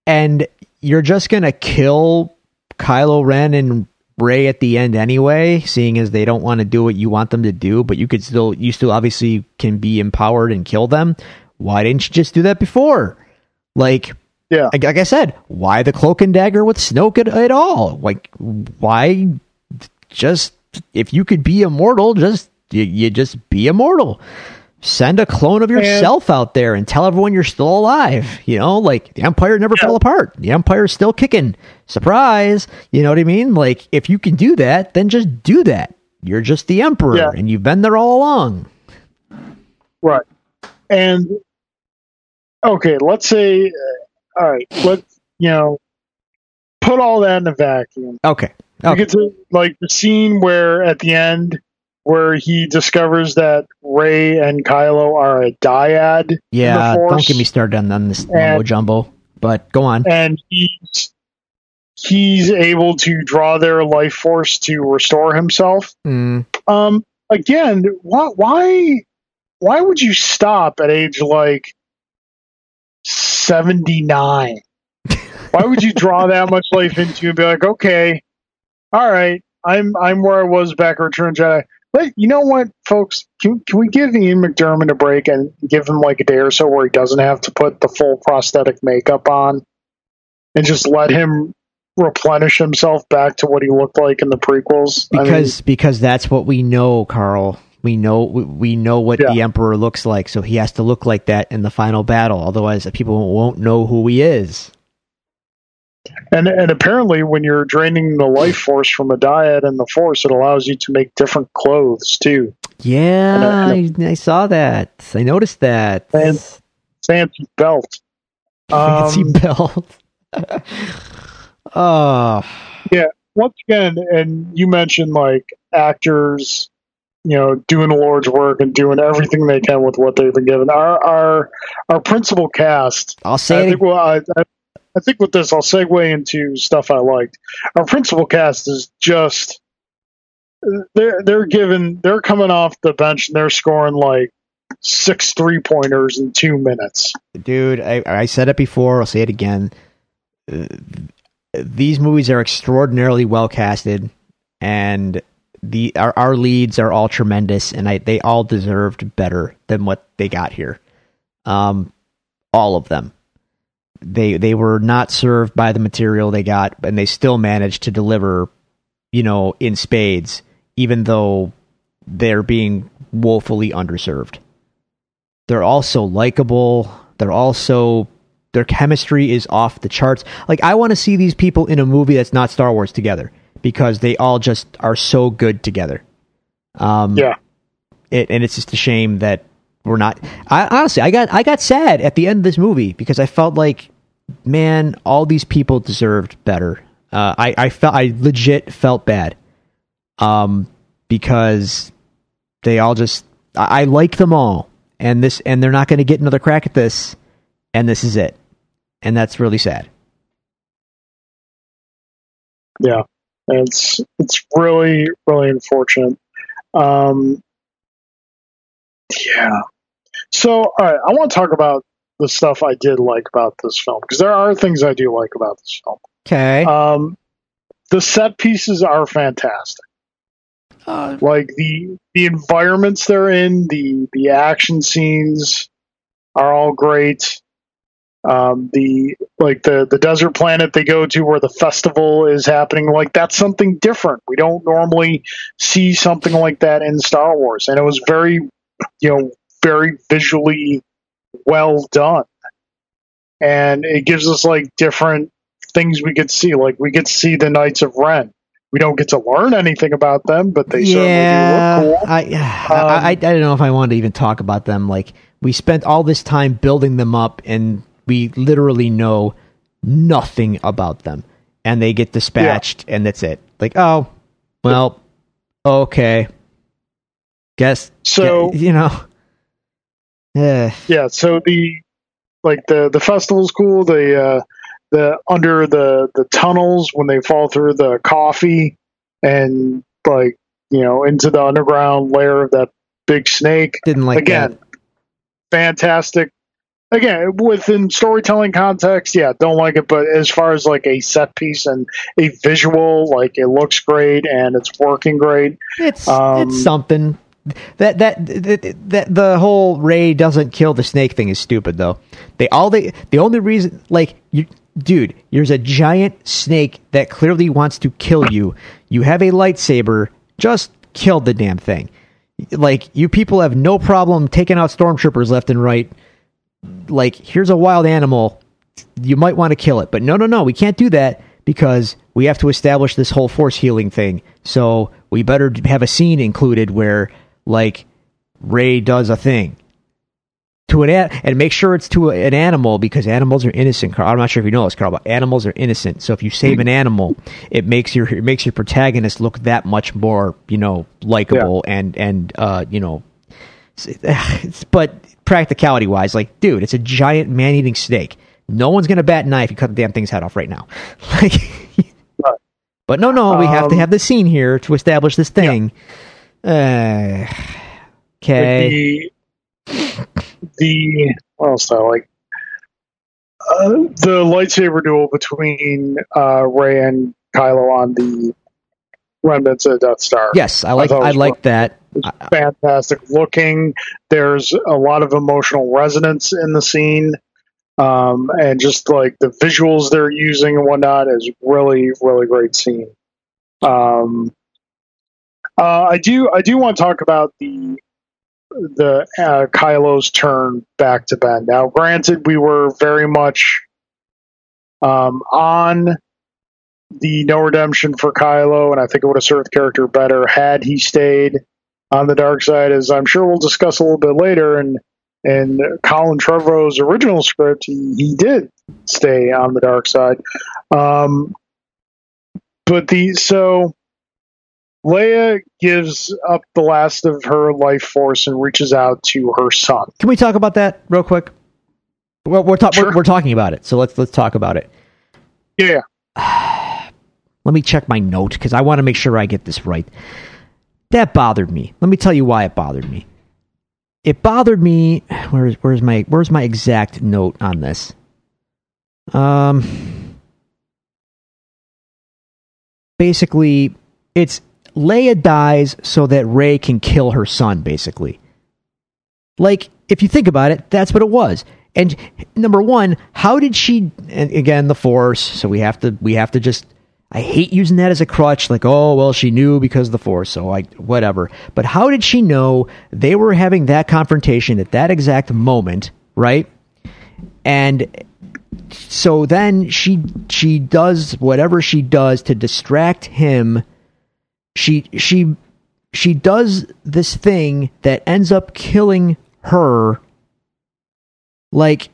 and you're just gonna kill Kylo Ren and Rey at the end anyway, seeing as they don't want to do what you want them to do, but you could still you still obviously can be empowered and kill them. Why didn't you just do that before? Like Yeah. like, like I said, why the cloak and dagger with Snoke at, at all? Like, why just if you could be immortal, just you, you just be immortal. Send a clone of yourself out there and tell everyone you're still alive. You know, like the Empire never Yeah. fell apart. The Empire's still kicking. Surprise! You know what I mean? Like, if you can do that, then just do that. You're just the Emperor, Yeah. and you've been there all along. Right. And okay, let's say, uh, all right, let you know, put all that in a vacuum. Okay. You get to like the scene where at the end where he discovers that Rey and Kylo are a dyad. Yeah. Force. Don't get me started on, on this mumbo jumbo. but go on. and he's he's able to draw their life force to restore himself. Mm, Um, again, why why why would you stop at age like seventy nine? why would you draw that much life into and be like, okay, all right, I'm I'm where I was back at Return Jedi. But you know what, folks? Can, can we give Ian McDiarmid a break and give him like a day or so where he doesn't have to put the full prosthetic makeup on and just let him replenish himself back to what he looked like in the prequels? I mean, because because that's what we know, Carl. We know we, we know what Yeah. the Emperor looks like, so he has to look like that in the final battle. Otherwise, people won't know who he is. And and apparently, when you're draining the life force from a dyad and the force, it allows you to make different clothes too. Yeah, And I, I saw that. I noticed that. And- Fancy belt. Fancy Um, belt. oh, Yeah. once again, and you mentioned like actors, you know, doing the Lord's work and doing everything they can with what they've been given. Our our our principal cast. I'll I say it. think well, I, I, I think with this, I'll segue into stuff I liked. Our principal cast is just they're they're given they're coming off the bench and they're scoring like six three pointers in two minutes. dude I, I said it before i'll say it again uh, these movies are extraordinarily well casted and the our, our leads are all tremendous and I, they all deserved better than what they got here um all of them they they were not served by the material they got and they still managed to deliver you know in spades even though they're being woefully underserved they're also likable. They're also their chemistry is off the charts. Like I want to see these people in a movie that's not Star Wars together because they all just are so good together. Um, Yeah. It, and it's just a shame that we're not. I honestly, I got I got sad at the end of this movie because I felt like, man, all these people deserved better. Uh, I I felt I legit felt bad, um, because they all just I, I like them all, and this and they're not going to get another crack at this, and this is it, and that's really sad. Yeah, it's it's really really unfortunate. Um, yeah. So, all right, I want to talk about the stuff I did like about this film because there are things I do like about this film. Okay. Um, the set pieces are fantastic. Uh, Like the the environments they're in, the the action scenes are all great. Um, the like the the desert planet they go to where the festival is happening, like that's something different. We don't normally see something like that in Star Wars, and it was very, you know, very visually well done. And it gives us like different things we could see. Like we get to see the Knights of Ren. We don't get to learn anything about them, but they yeah, certainly do look cool. I, I, I I don't know if I want to even talk about them. Like we spent all this time building them up, and we literally know nothing about them, and they get dispatched, and that's it. Like, oh, well, okay, guess So you know, eh, yeah, so the like the the festival's cool. The uh, the under the the tunnels when they fall through the coffee and like you know into the underground layer of that big snake. didn't like Again, that. fantastic. Again, within storytelling context, yeah, don't like it. But as far as like a set piece and a visual, like it looks great and it's working great. It's Um, it's something. That, that that the whole Rey doesn't kill the snake thing is stupid though. They all they the only reason like you dude, there's a giant snake that clearly wants to kill you. You have a lightsaber, just kill the damn thing. Like you people have no problem taking out stormtroopers left and right. Like here's a wild animal, you might want to kill it, but no, no, no, we can't do that because we have to establish this whole force healing thing. So we better have a scene included where like Rey does a thing to an an- and make sure it's to an animal because animals are innocent. Carl. I'm not sure if you know this, Carl, but animals are innocent. So if you save an animal, it makes your it makes your protagonist look that much more you know likable and and uh, you know. But practicality wise, like dude, it's a giant man eating snake. No one's going to bat an eye if you cut the damn thing's head off right now. Like, but no, no, we have to Um, have the scene here to establish this thing. Uh, okay. The the what else do I like? Uh, the lightsaber duel between uh, Rey and Kylo on the remnants of Death Star. Yes, I like I was like that. It's fantastic looking. There's a lot of emotional resonance in the scene. Um, and just like the visuals they're using and whatnot is really, really great scene. Um, uh, I do, I do want to talk about the the uh, Kylo's turn back to Ben. Now, granted, we were very much um, on the no redemption for Kylo, and I think it would have served the character better had he stayed on the dark side, as I'm sure we'll discuss a little bit later. And in Colin Trevorrow's original script, he, he did stay on the dark side. Um, but the so Leia gives up the last of her life force and reaches out to her son. Can we talk about that real quick? Well, we're, ta- Sure. we're we're talking about it, so let's let's talk about it. Yeah, Let me check my note because I want to make sure I get this right. That bothered me. Let me tell you why it bothered me. It bothered me. Where's where's my where's my exact note on this? Um, basically, it's Leia dies so that Rey can kill her son. Basically, like if you think about it, that's what it was. And number one, how did she? And again, the Force. So we have to we have to just. I hate using that as a crutch. Like, oh well, she knew because of the Force. So I whatever. But how did she know they were having that confrontation at that exact moment? Right. And so then she she does whatever she does to distract him she she she does this thing that ends up killing her like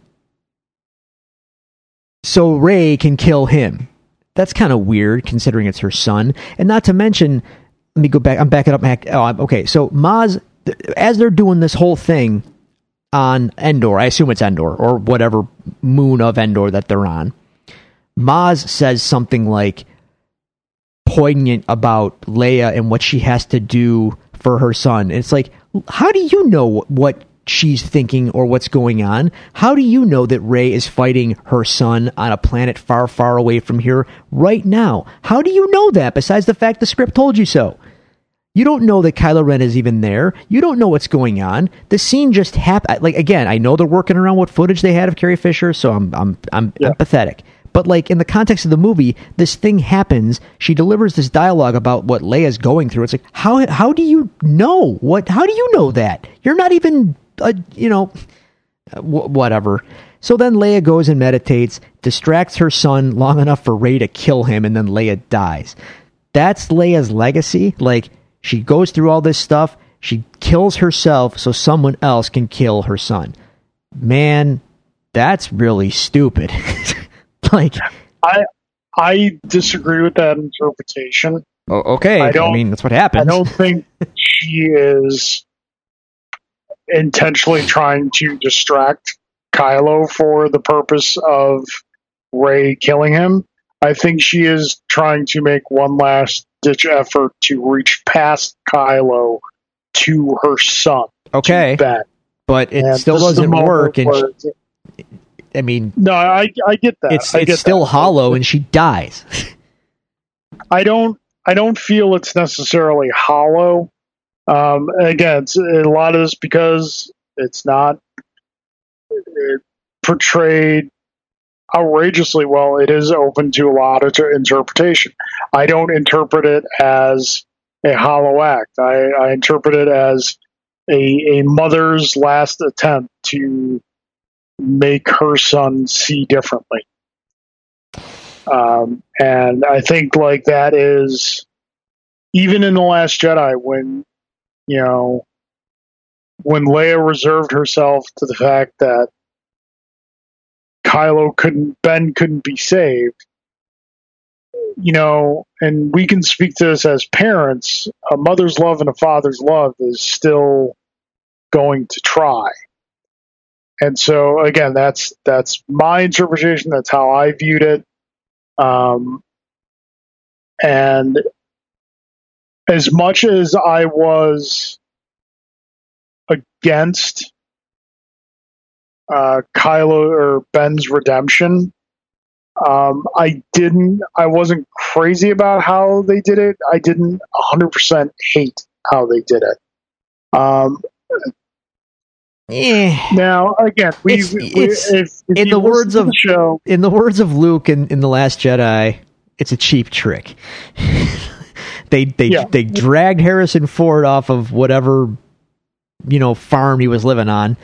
so Rey can kill him. That's kind of weird considering it's her son. And not to mention let me go back I'm backing up back oh, okay. So Maz as they're doing this whole thing on Endor, I assume it's Endor or whatever moon of Endor that they're on. Maz says something like poignant about Leia and what she has to do for her son. It's like, how do you know what she's thinking or what's going on? How do you know that Rey is fighting her son on a planet far, far away from here right now? How do you know that besides the fact the script told you so? You don't know that Kylo Ren is even there. You don't know what's going on. The scene just happened. Like again, I know they're working around what footage they had of Carrie Fisher, so I'm I'm I'm Yeah. empathetic. But like in the context of the movie, this thing happens. She delivers this dialogue about what Leia's going through. It's like how how do you know what? How do you know that? You're not even uh, you know wh- whatever. So then Leia goes and meditates, distracts her son long enough for Rey to kill him, and then Leia dies. That's Leia's legacy. Like she goes through all this stuff, she kills herself so someone else can kill her son. Man, that's really stupid. like, I I disagree with that interpretation. o- okay, I I, don't- mean that's what happens. I don't think she is intentionally trying to distract Kylo for the purpose of Rey killing him. I think she is trying to make one last ditch effort to reach past Kylo to her son. okay, to Ben. but it And still this is the doesn't work. And where- she- I mean, no, I I get that. it's I it's still that. hollow, and she dies. I don't I don't feel it's necessarily hollow. Um, again, it's a lot of this because it's not it portrayed outrageously well. It is open to a lot of ter- interpretation. I don't interpret it as a hollow act. I, I interpret it as a, a mother's last attempt to make her son see differently. Um, and I think like that is even in the Last Jedi when you know when Leia reserved herself to the fact that Kylo couldn't Ben couldn't be saved. You know, and we can speak to this as parents. A mother's love and a father's love is still going to try. And so again, that's that's my interpretation. That's how I viewed it. Um, and as much as I was against uh, Kylo or Ben's redemption, um, I didn't. I wasn't crazy about how they did it. I didn't 100% hate how they did it. Um, Eh. now, again, we, It's- we- it's- if, if in the words of- the show, In the words of Luke in, in the Last Jedi, it's a cheap trick. they they Yeah. they dragged Harrison Ford off of whatever you know farm he was living on.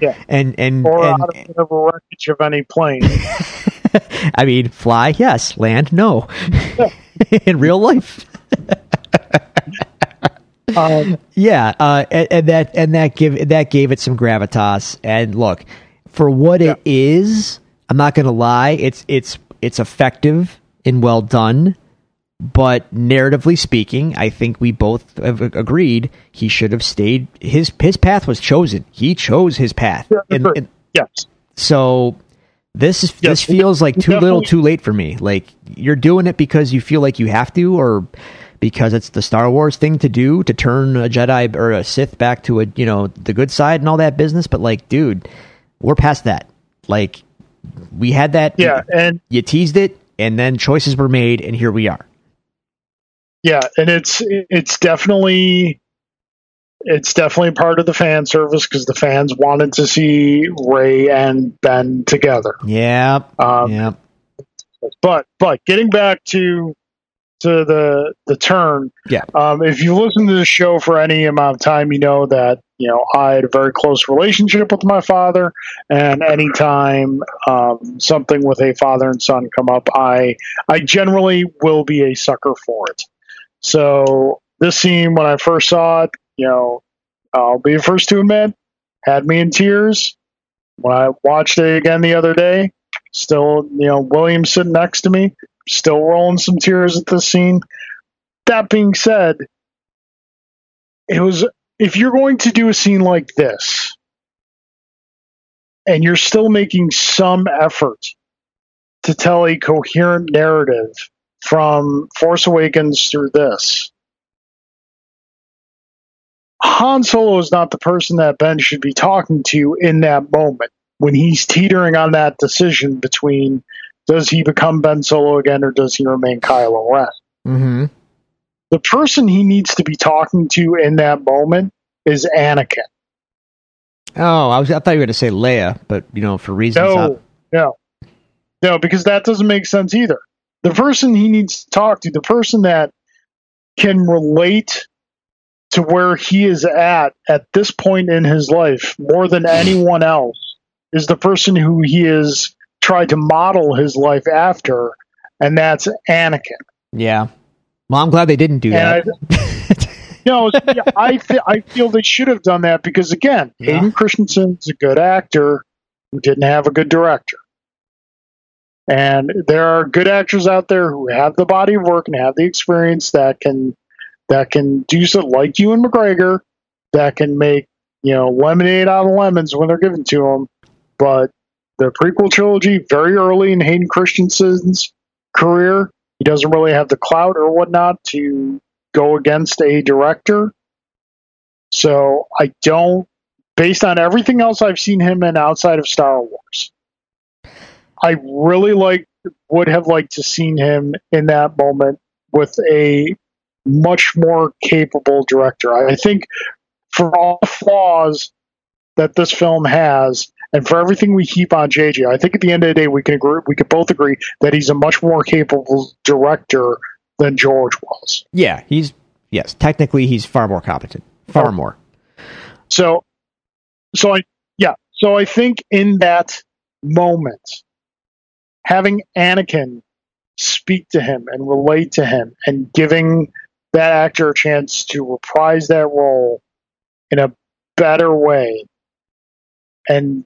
Yeah. and and, or and out of whatever wreckage of any plane. I mean, fly, yes. Land, no. In real life, um, yeah. Uh, and, and that and that give that gave it some gravitas. And look, for what it is, I'm not going to lie. It's it's it's effective and well done. But narratively speaking, I think we both have agreed he should have stayed. His his path was chosen. He chose his path. Yeah, And- and- yes. so this is Yes, this feels like too little, too late for me. Like you're doing it because you feel like you have to, or because it's the Star Wars thing to do to turn a Jedi or a Sith back to a you know the good side and all that business. But like, dude, we're past that. Like we had that. Yeah, and you teased it, and then choices were made, and here we are. yeah, and it's it's definitely it's definitely part of the fan service because the fans wanted to see Rey and Ben together. Yeah, Um, yeah, But but getting back to to the the turn, Yeah. Um, if you listen to the show for any amount of time, you know that you know I had a very close relationship with my father, and anytime um, something with a father and son come up, I I generally will be a sucker for it. So this scene, when I first saw it, you know, I'll be the first to admit, had me in tears. When I watched it again the other day, still, you know, William sitting next to me, still rolling some tears at this scene. That being said, it was if you're going to do a scene like this and you're still making some effort to tell a coherent narrative from Force Awakens through this, Han Solo is not the person that Ben should be talking to in that moment when he's teetering on that decision between does he become Ben Solo again or does he remain Kylo Ren? mm-hmm. The person he needs to be talking to in that moment is Anakin. Oh, I was I thought you were going to say Leia, but you know, for reasons. No, no, no, because that doesn't make sense either. The person he needs to talk to, the person that can relate to where he is at at this point in his life more than anyone else, is the person who he has tried to model his life after, and that's Anakin. yeah. Well, I'm glad they didn't do And that. No, I th- I feel they should have done that because again, Yeah. Hayden Christensen's a good actor who didn't have a good director, and there are good actors out there who have the body of work and have the experience that can that can do so, like Ewan McGregor, that can make you know lemonade out of lemons when they're given to them. But the prequel trilogy, very early in Hayden Christensen's career, he doesn't really have the clout or whatnot to go against a director. So I don't, based on everything else I've seen him in outside of Star Wars, I really like would have liked to seen him in that moment with a much more capable director. I think for all the flaws that this film has, and for everything we heap on JJ, I think at the end of the day we can agree we could both agree that he's a much more capable director than George was. yeah, he's yes, technically he's far more competent. Far Oh. more. So, so I, yeah, so I think in that moment, having Anakin speak to him and relate to him and giving that actor a chance to reprise that role in a better way and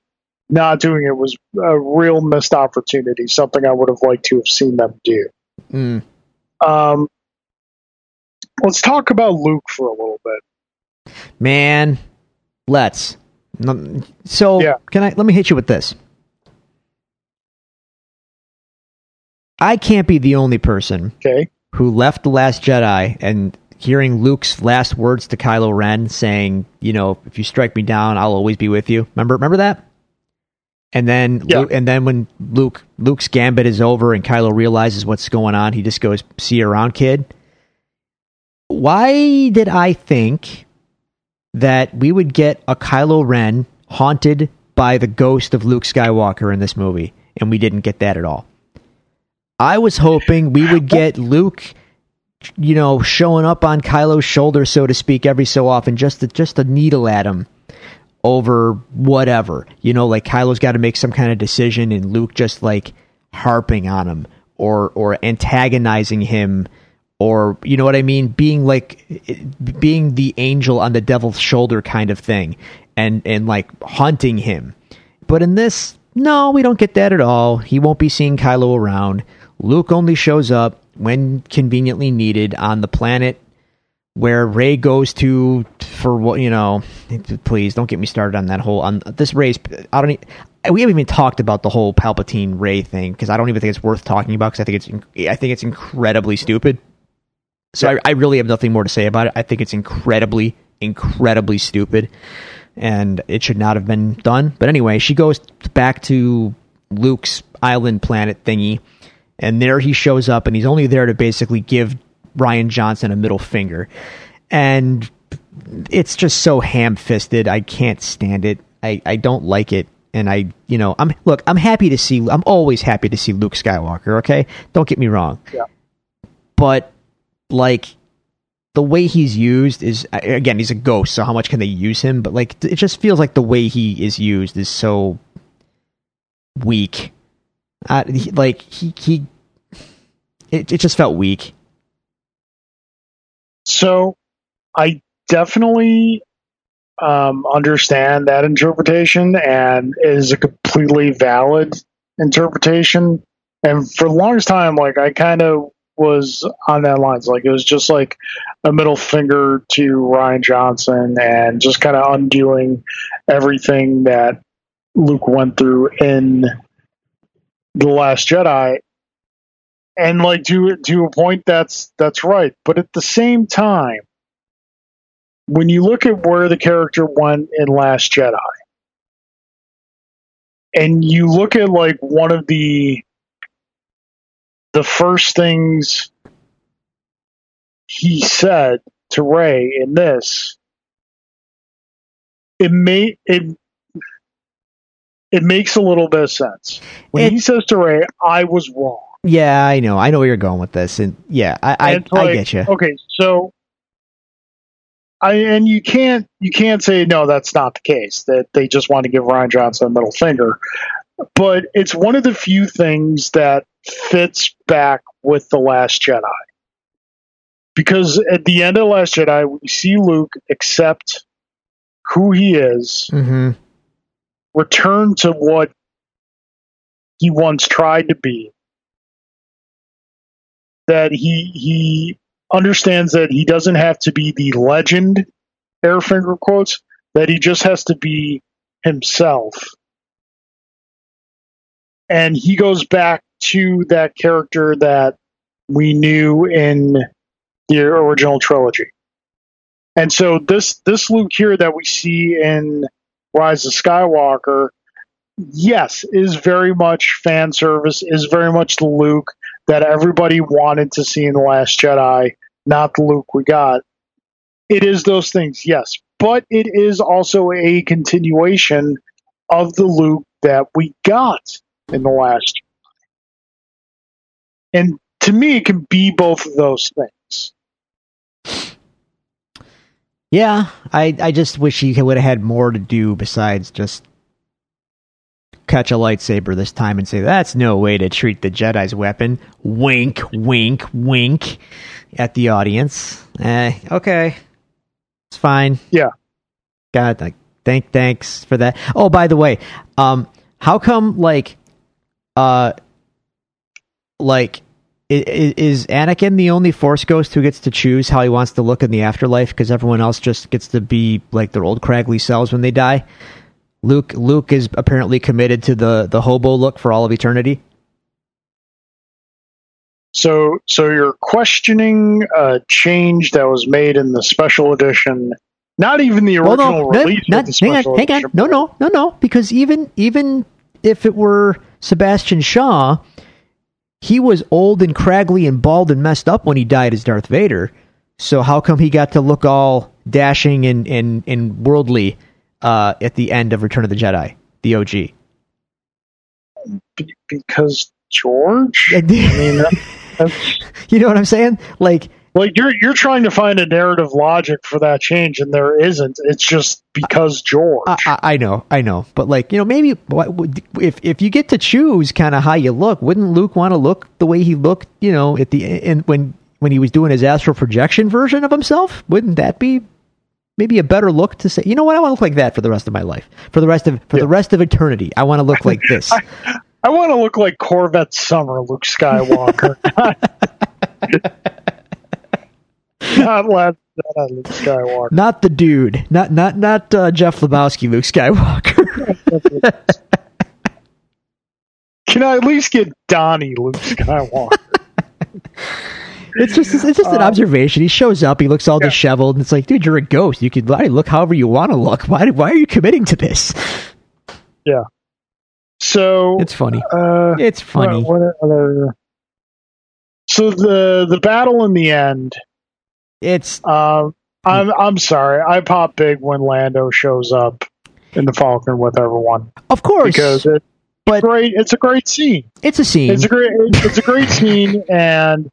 not doing it was a real missed opportunity, something I would have liked to have seen them do. Mm. Um, let's talk about Luke for a little bit. Man, let's. So Yeah. can I let me hit you with this? I can't be the only person Okay. who left the Last Jedi and hearing Luke's last words to Kylo Ren saying, you know, if you strike me down, I'll always be with you. Remember remember that? And then Yeah. Luke, and then when Luke Luke's gambit is over and Kylo realizes what's going on, he just goes, "See you around, kid." Why did I think that we would get a Kylo Ren haunted by the ghost of Luke Skywalker in this movie, and we didn't get that at all? I was hoping we would get Luke, you know, showing up on Kylo's shoulder, so to speak, every so often, just to, just a needle at him over whatever. You know, like Kylo's got to make some kind of decision, and Luke just like harping on him or or antagonizing him, or you know what I mean, being like being the angel on the devil's shoulder kind of thing, and and like hunting him. But in this, no, we don't get that at all. He won't be seeing Kylo around. Luke only shows up when conveniently needed on the planet where Rey goes to for what you know. Please don't get me started on that whole on this Rey's. I don't. We haven't even talked about the whole Palpatine Rey thing because I don't even think it's worth talking about because I think it's I think it's incredibly stupid. So I, I really have nothing more to say about it. I think it's incredibly, incredibly stupid, and it should not have been done. But anyway, she goes back to Luke's island planet thingy, and there he shows up, and he's only there to basically give Rian Johnson a middle finger, and it's just so ham-fisted. I can't stand it. I, I don't like it. And I, you know, I'm look. I'm happy to see. I'm always happy to see Luke Skywalker. Okay, don't get me wrong. Yeah. But like the way he's used is again he's a ghost so how much can they use him but like it just feels like the way he is used is so weak uh, he, like he he it, it just felt weak So I definitely um, understand that interpretation and is a completely valid interpretation. And for the longest time, like I kind of was on that lines. Like it was just like a middle finger to Rian Johnson and just kind of undoing everything that Luke went through in the Last Jedi and like to to a point that's that's right. But at the same time when you look at where the character went in last jedi and you look at like one of the the first things he said to Rey in this it may it it makes a little bit of sense. When It- he says to Rey i was wrong yeah i know i know where you're going with this and yeah i i, it's I get you Okay, so I and you can't you can't say no, that's not the case. That they just want to give Rian Johnson a middle finger, but it's one of the few things that fits back with the Last Jedi. Because at the end of the Last Jedi, we see Luke accept who he is, mm-hmm return to what he once tried to be. That he he understands that he doesn't have to be the legend, air finger quotes, that he just has to be himself. And he goes back to that character that we knew in the original trilogy. And so this this Luke here that we see in Rise of Skywalker, yes, is very much fan service, is very much the Luke that everybody wanted to see in The Last Jedi, not the Luke we got. It is those things, yes, but it is also a continuation of the Luke that we got in The Last. And to me, it can be both of those things. yeah i i just wish he would have had more to do besides just catch a lightsaber this time and say that's no way to treat the jedi's weapon wink wink wink at the audience eh, okay it's fine Yeah. god like thank thanks for that oh by the way um how come like uh like i- is Anakin the only Force ghost who gets to choose how he wants to look in the afterlife? Because everyone else just gets to be like their old craggly selves when they die. Luke Luke is apparently committed to the the hobo look for all of eternity. So, so you're questioning a change that was made in the special edition, not even the original no, no, release not, of the hang on, hang on. No, no, no, no. Because even even if it were Sebastian Shaw, he was old and craggly and bald and messed up when he died as Darth Vader. So how come he got to look all dashing and and, and worldly uh, at the end of Return of the Jedi, the OG? Be- because George. I mean, that- that's, know what I'm saying? Like like you're you're trying to find a narrative logic for that change, and there isn't. It's just because George. I, I, I know, I know, but like you know, maybe if if you get to choose kind of how you look, wouldn't Luke want to look the way he looked? You know, at the in when when he was doing his astral projection version of himself, wouldn't that be maybe a better look to say? You know what? I want to look like that for the rest of my life, for the rest of for Yeah. the rest of eternity. I want to look like this. I want to look like Corvette Summer, Luke Skywalker. not Last Jedi, Luke Skywalker. not the dude, not not not uh, Jeff Lebowski, Luke Skywalker. Can I at least get Donnie, Luke Skywalker? It's just it's just an Uh, observation. He shows up, he looks all yeah. disheveled, and it's like, dude, you're a ghost. You can look however you want to look. Why why are you committing to this? Yeah. So It's funny. uh, It's funny. What, what other? So the the battle in the end. It's Um, I'm I'm sorry. I pop big when Lando shows up in the Falcon with everyone of course, because it's but great. It's a great scene. it's a scene. It's a great. It's a great scene, and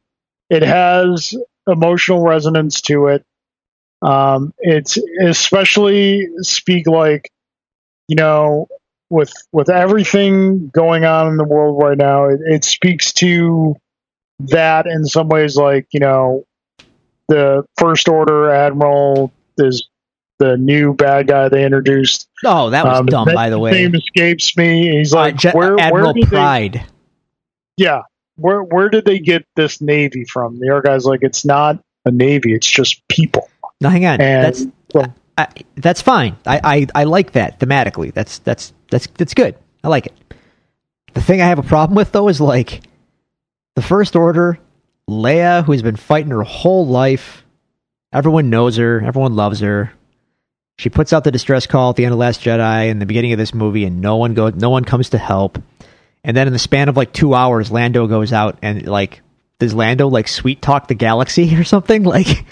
it has emotional resonance to it. Um, it's especially speak like, you know, with with everything going on in the world right now, it, it speaks to that in some ways. Like you know, the First Order Admiral is the new bad guy they introduced. oh, that was Um, dumb, his by the way. name escapes me. He's Uh, like, Je- where, Admiral where did they, Pryde. yeah, where where did they get this navy from? The other guy's like, it's not a navy, it's just people. No, hang on. And that's well, I, that's fine. I, I I like that thematically. That's that's that's that's good. I like it. The thing I have a problem with though is like the First Order, Leia, who has been fighting her whole life. Everyone knows her. Everyone loves her. She puts out the distress call at the end of Last Jedi and the beginning of this movie, and no one go, no one comes to help. And then in the span of like two hours, Lando goes out and like does Lando like sweet talk the galaxy or something? Like,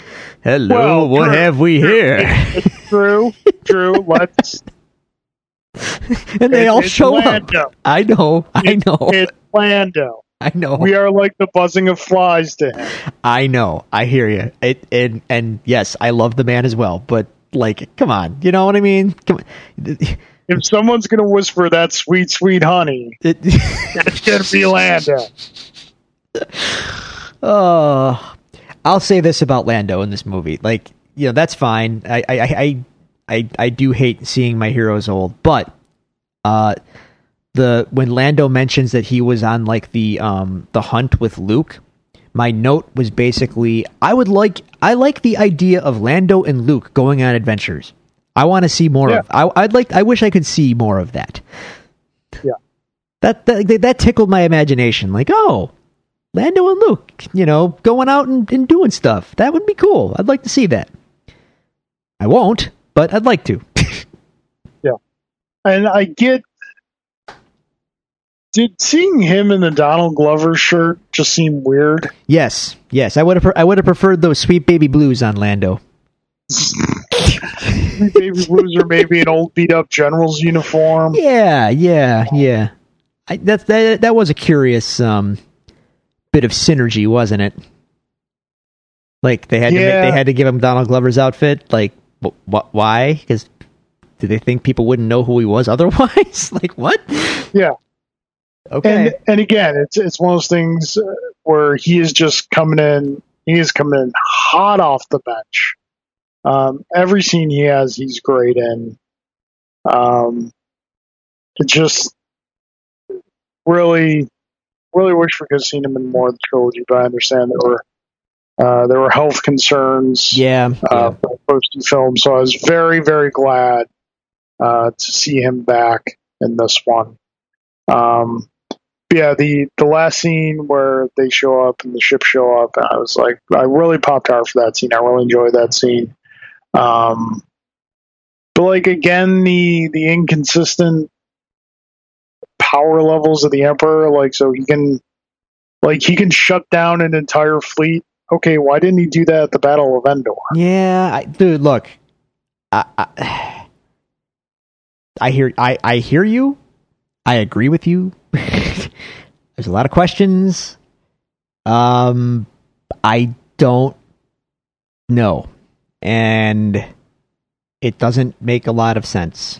hello, Well, what true, have we here? it's true, true. Let's. and they It- all show up. I know, I know, It's Lando. I know, We are like the buzzing of flies to him. I know. I hear you. It and and yes, I love the man as well. But like, come on, you know what I mean? Come on. If someone's gonna whisper that sweet, sweet honey, It, it's gonna be Lando. Oh, I'll say this about Lando in this movie. Like, you know, that's fine. I, I, I, I, I do hate seeing my heroes old, but uh, the when Lando mentions that he was on like the um the hunt with Luke, my note was basically I would like I like the idea of Lando and Luke going on adventures. I want to see more Yeah. of. I, I'd like. I wish I could see more of that. Yeah. That that that tickled my imagination. Like, oh, Lando and Luke, you know, going out and, and doing stuff. That would be cool. I'd like to see that. I won't, but I'd like to. Yeah. And I get. Did seeing him in the Donald Glover shirt just seem weird? yes, yes. I would have. I would have preferred those sweet baby blues on Lando. Baby blues or maybe an old beat up general's uniform. Yeah, yeah, yeah. I, that that that was a curious um bit of synergy, wasn't it? Like they had to make, they had to give him Donald Glover's outfit. Like, wh- wh- why? Because did they think people wouldn't know who he was otherwise? like, what? Yeah. Okay. And and again, it's it's one of those things uh, where he is just coming in. He is coming in hot off the bench. Um, every scene he has, he's great in. Um, it just really really wish we could have seen him in more of the trilogy, but I understand there were uh, there were health concerns Yeah. uh, yeah. first so I was very very glad uh, to see him back in this one. Um, yeah, the the last scene where they show up and the ship show up, I was like, I really popped hard for that scene. I really enjoyed that scene. Um, but like again, the the inconsistent power levels of the Emperor, like so he can like he can shut down an entire fleet. Okay, why didn't he do that at the Battle of Endor? Yeah, I, dude. Look, I, I, I hear, I, I hear you. I agree with you. There's a lot of questions. Um, I don't know, and it doesn't make a lot of sense.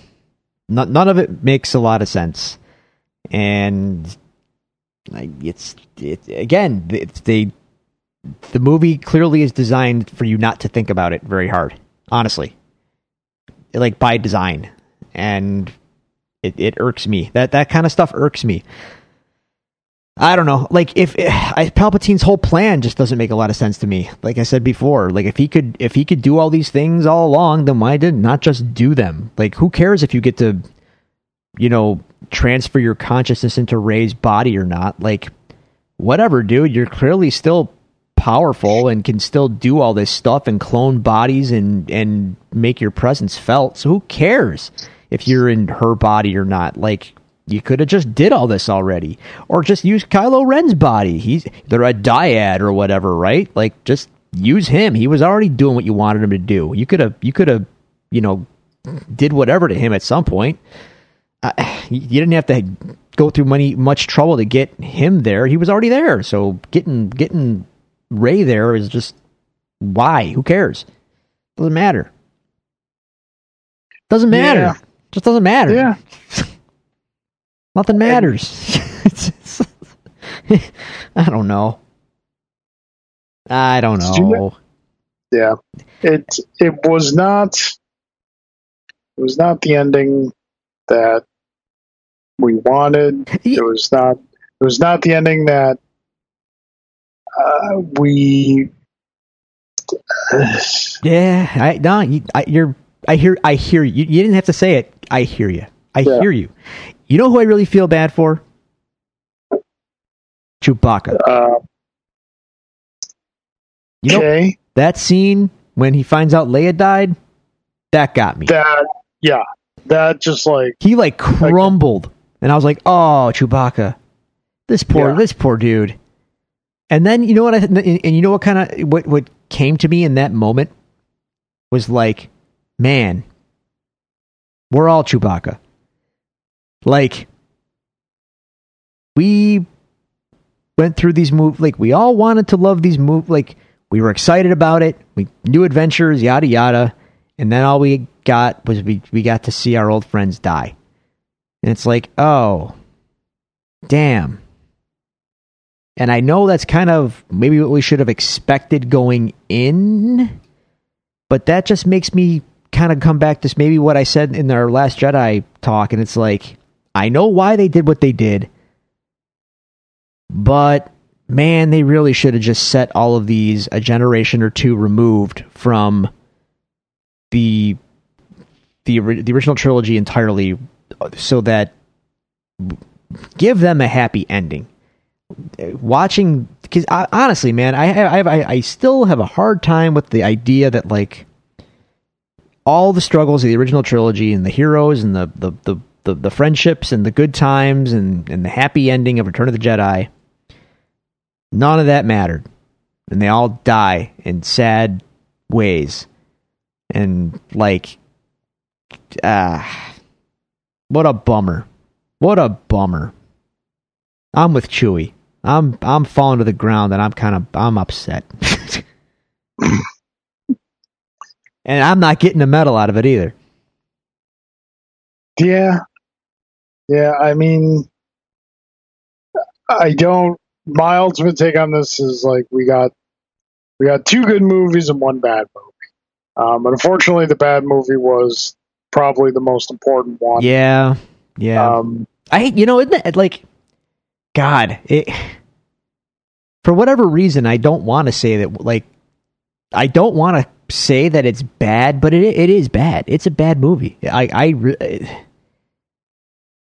None, of it makes a lot of sense, and it's it again. It's they the movie clearly is designed for you not to think about it very hard honestly like by design and it, it irks me that that kind of stuff irks me i don't know. Like if eh, I, palpatine's whole plan just doesn't make a lot of sense to me. Like i said before like if he could if he could do all these things all along then why did not just do them? Like who cares if you get to you know transfer your consciousness into Rey's body or not? Like whatever dude. You're clearly still powerful and can still do all this stuff and clone bodies and and make your presence felt. So who cares if you're in her body or not? Like you could have just did all this already, or just use Kylo Ren's body. He's they're a dyad or whatever, right? Like just use him. He was already doing what you wanted him to do. You could have you could have you know did whatever to him at some point. Uh, you didn't have to go through money much trouble to get him there. He was already there. So getting getting Rey there is just why? Who cares? Doesn't matter. Doesn't matter. Yeah. Just doesn't matter. Yeah. Nothing matters. It's- it's- I don't know. I don't know. Yeah, it it was not it was not the ending that we wanted. It was not it was not the ending that uh, we. Yeah, I no, you, I, you're. I hear. I hear you. You didn't have to say it. I hear you. I Yeah. hear you. You know who I really feel bad for? Chewbacca. Uh, You know okay, that scene when he finds out Leia died. That got me. that yeah, that just like he like crumbled, and I was like, "Oh, Chewbacca, this poor, Yeah. this poor dude." And then you know what? I and, and you know what kind of what what came to me in that moment was like, man, we're all Chewbacca. Like, we went through these movies. Like, we all wanted to love these movies. Like, we were excited about it. We new adventures, yada yada. And then all we got was we we got to see our old friends die. And it's like, oh, damn. And I know that's kind of maybe what we should have expected going in, but that just makes me kind of come back to maybe what I said in our last Jedi talk. And it's like, I know why they did what they did, but man, they really should have just set all of these a generation or two removed from the the the original trilogy entirely, so that give them a happy ending. Watching, because uh, honestly, man, I, I I I still have a hard time with the idea that like all the struggles of the original trilogy and the heroes and the the the, the, the friendships and the good times and, and the happy ending of Return of the Jedi, none of that mattered. And they all die in sad ways. And like ah what a bummer. What a bummer. I'm with Chewie. I'm I'm falling to the ground and I'm kind of I'm upset. and I'm not getting a medal out of it either. yeah, yeah. I mean, I don't. My ultimate take on this is like we got we got two good movies and one bad movie. Um, unfortunately, the bad movie was probably the most important one. Yeah. Yeah. Um, I you know, isn't it like God, it for whatever reason I don't want to say that like I don't want to say that it's bad, but it it is bad. It's a bad movie. I I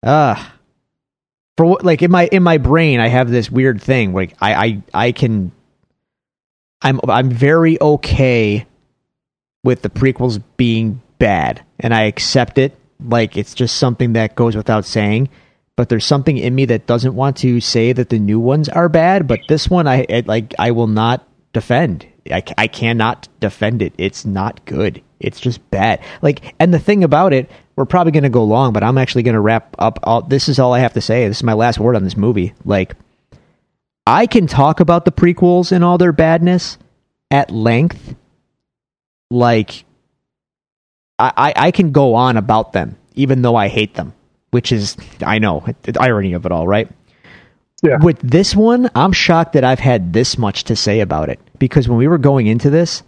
uh for what like in my in my brain I have this weird thing like I I I can I'm I'm very okay with the prequels being bad and I accept it. Like it's just something that goes without saying but there's something in me that doesn't want to say that the new ones are bad but this one I it, like I will not defend. I, I cannot defend it. It's not good it's just bad like and the thing about it we're probably going to go long but I'm actually going to wrap up all this is all I have to say this is my last word on this movie like I can talk about the prequels and all their badness at length like I, I can go on about them, even though I hate them, which is, I know, the irony of it all, right? Yeah. With this one, I'm shocked that I've had this much to say about it because when we were going into this,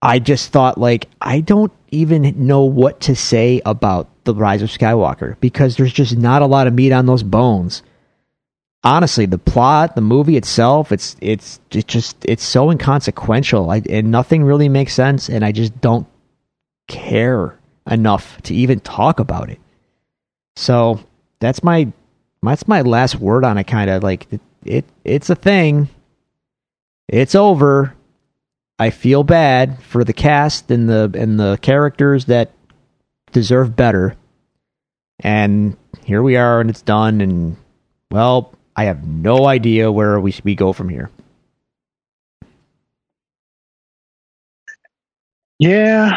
I just thought, like, I don't even know what to say about The Rise of Skywalker because there's just not a lot of meat on those bones. Honestly, the plot, the movie itself, it's it's it just it's so inconsequential, I, and nothing really makes sense, and I just don't care enough to even talk about it. So that's my that's my last word on it. Kind of like it, it it's a thing. It's over. I feel bad for the cast and the and the characters that deserve better. And here we are, and it's done. And well, I have no idea where we we go from here. Yeah,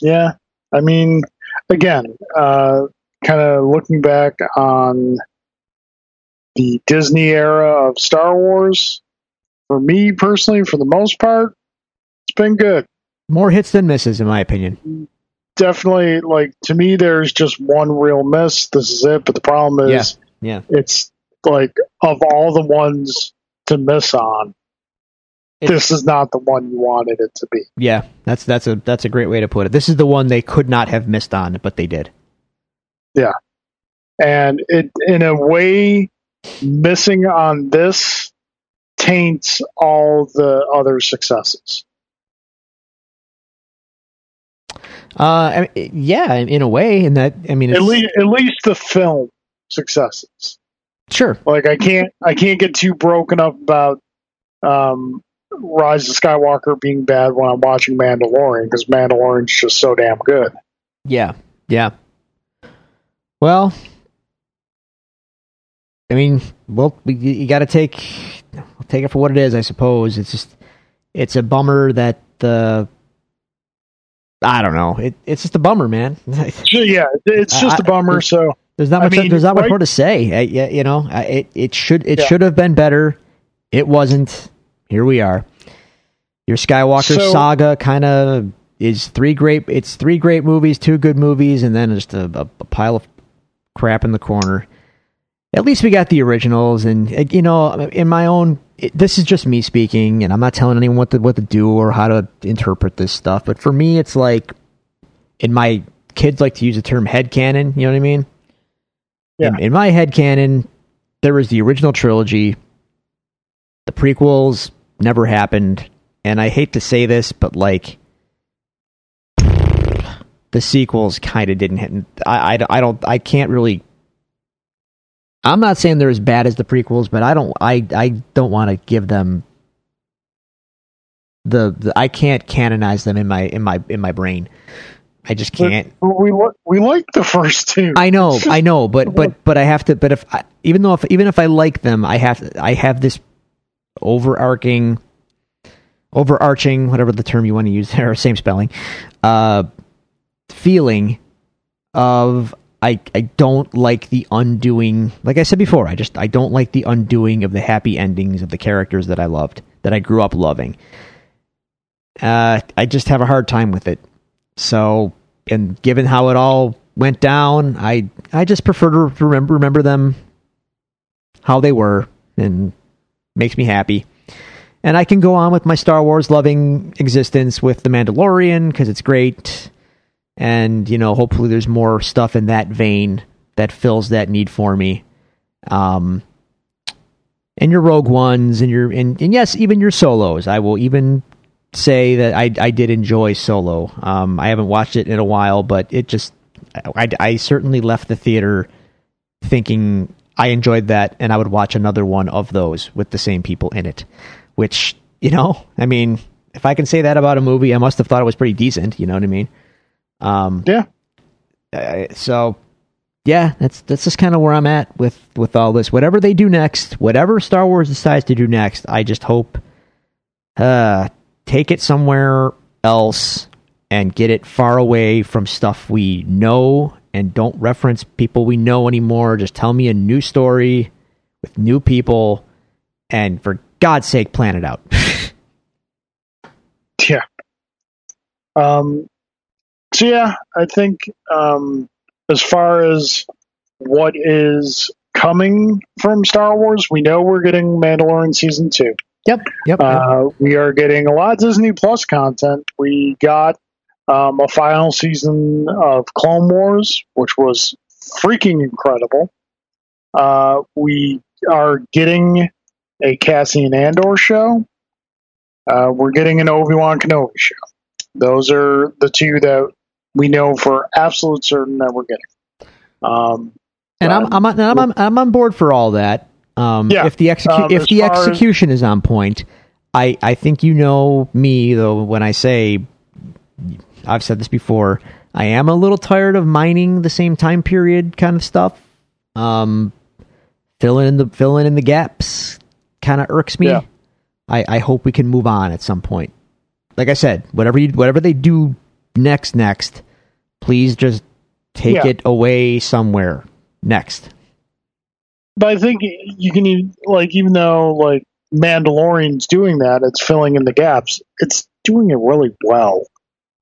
yeah, I mean, again, uh, kind of looking back on the Disney era of Star Wars, for me personally, for the most part, it's been good. More hits than misses, in my opinion. Definitely, like to me, there's just one real miss. This is it. But the problem is, yeah, yeah. it's like of all the ones to miss on, this is not the one you wanted it to be. Yeah, that's that's a that's a great way to put it. This is the one they could not have missed on, but they did. Yeah, and it in a way, missing on this taints all the other successes. Uh, I mean, yeah, in a way, in that I mean, at least at least the film successes. Sure. Like I can't I can't get too broken up about um, Rise of Skywalker being bad when I'm watching Mandalorian because Mandalorian's just so damn good. Yeah, yeah. Well, I mean, well, you got to take take it for what it is, I suppose. It's just it's a bummer that the I don't know. It, it's just a bummer, man. yeah, it's just a bummer. So there's not much. I mean, there's not right? much more to say. I, you know, it it should it yeah. should have been better. It wasn't here we are. Your Skywalker so, saga kind of is three great. It's three great movies, two good movies, and then just a, a, a pile of crap in the corner. At least we got the originals, and you know, in my own, it, this is just me speaking, and I'm not telling anyone what to what to do or how to interpret this stuff. But for me, it's like, in my kids like to use the term head canon. You know what I mean? Yeah. In, in my head canon, there was the original trilogy. The prequels never happened. And I hate to say this, but like the sequels kind of didn't hit. I, I, I don't, I can't really. I'm not saying they're as bad as the prequels, but I don't, I, I don't want to give them the, the, I can't canonize them in my, in my, in my brain. I just can't. But we we like the first two. I know, I know, but but but I have to. But if I, even though if even if I like them, I have I have this overarching, overarching, whatever the term you want to use there, same spelling, uh, feeling of I I don't like the undoing. Like I said before, I just I don't like the undoing of the happy endings of the characters that I loved, that I grew up loving. Uh, I just have a hard time with it. So, and given how it all went down, I I just prefer to remember remember them how they were and makes me happy. And I can go on with my Star Wars loving existence with The Mandalorian because it's great. And, you know, hopefully there's more stuff in that vein that fills that need for me. Um, and your Rogue Ones and your and, and yes, even your solos. I will even say that I I did enjoy Solo. Um, I haven't watched it in a while, but it just I, I certainly left the theater thinking I enjoyed that, and I would watch another one of those with the same people in it. Which you know, I mean, if I can say that about a movie, I must have thought it was pretty decent. You know what I mean? Um, yeah. Uh, so yeah, that's that's just kind of where I'm at with with all this. Whatever they do next, whatever Star Wars decides to do next, I just hope uh take it somewhere else and get it far away from stuff we know and don't reference people we know anymore. Just tell me a new story with new people and for God's sake plan it out. yeah. Um so yeah, I think um as far as what is coming from Star Wars, we know we're getting Mandalorian season two. Yep, yep. Uh, we are getting a lot of Disney Plus content. We got um, a final season of Clone Wars, which was freaking incredible. Uh, we are getting a Cassian Andor show. Uh, we're getting an Obi Wan Kenobi show. Those are the two that we know for absolute certain that we're getting. Um, and I'm I'm, on, I'm, I'm on board for all that. Um, yeah, if the execu- um, if the execution as, is on point, I I think you know me though when I say I've said this before. I am a little tired of mining the same time period kind of stuff. Um, filling in the filling in the gaps kind of irks me. Yeah. I I hope we can move on at some point. Like I said, whatever you whatever they do next next, please just take yeah. it away somewhere next. But I think you can even, like even though like Mandalorian's doing that, it's filling in the gaps. It's doing it really well.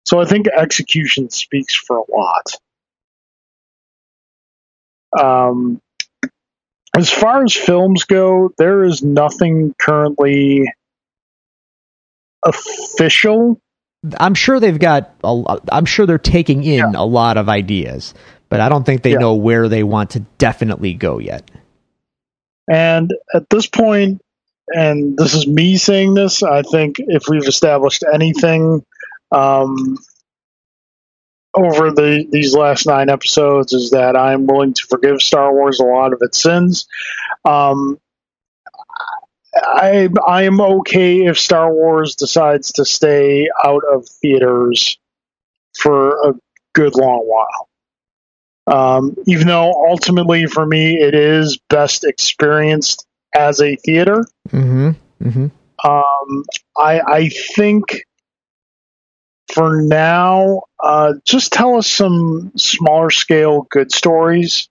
So I think execution speaks for a lot. Um, as far as films go, there is nothing currently official I'm sure they've got. A, I'm sure they're taking in yeah. a lot of ideas, but I don't think they yeah. know where they want to definitely go yet. And at this point, and this is me saying this, I think if we've established anything um, over the these last nine episodes, is that I'm willing to forgive Star Wars a lot of its sins. Um, I I am okay if Star Wars decides to stay out of theaters for a good long while. Um, even though ultimately for me it is best experienced as a theater. Mm-hmm. Mm-hmm. Um, I I think for now, uh, just tell us some smaller scale good stories,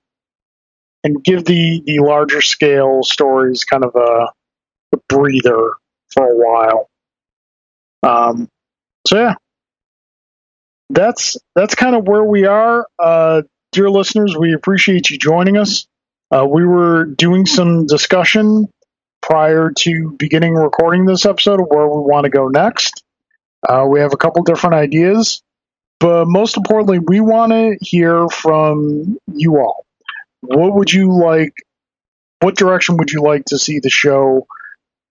and give the the larger scale stories kind of a breather for a while. Um, so yeah, that's that's kind of where we are, uh, dear listeners. We appreciate you joining us. Uh, we were doing some discussion prior to beginning recording this episode of where we want to go next. Uh, we have a couple different ideas, but most importantly, we want to hear from you all. What would you like? What direction would you like to see the show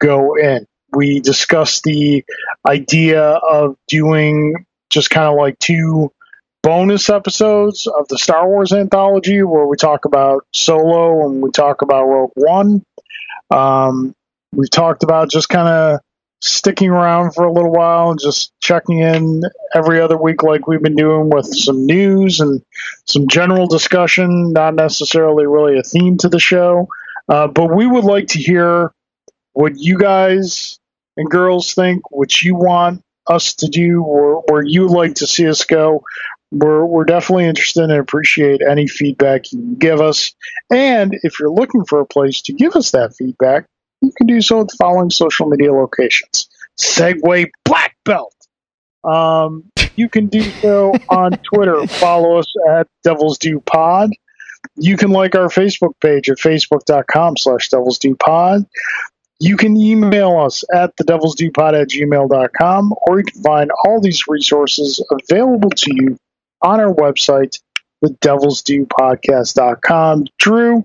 go in. We discussed the idea of doing just kind of like two bonus episodes of the Star Wars anthology where we talk about Solo and we talk about Rogue One. Um, we talked about just kind of sticking around for a little while and just checking in every other week like we've been doing with some news and some general discussion, not necessarily really a theme to the show. Uh, but we would like to hear what you guys and girls think, what you want us to do, or where you like to see us go. We're, we're definitely interested and appreciate any feedback you can give us. And if you're looking for a place to give us that feedback, you can do so at the following social media locations. Segway Black Belt. Um, you can do so on Twitter. Follow us at Devils Due Pod. You can like our Facebook page at facebook.com slash Devils Due Pod. You can email us at the devil's due pod at gmail.com, or you can find all these resources available to you on our website, the devil's due Drew,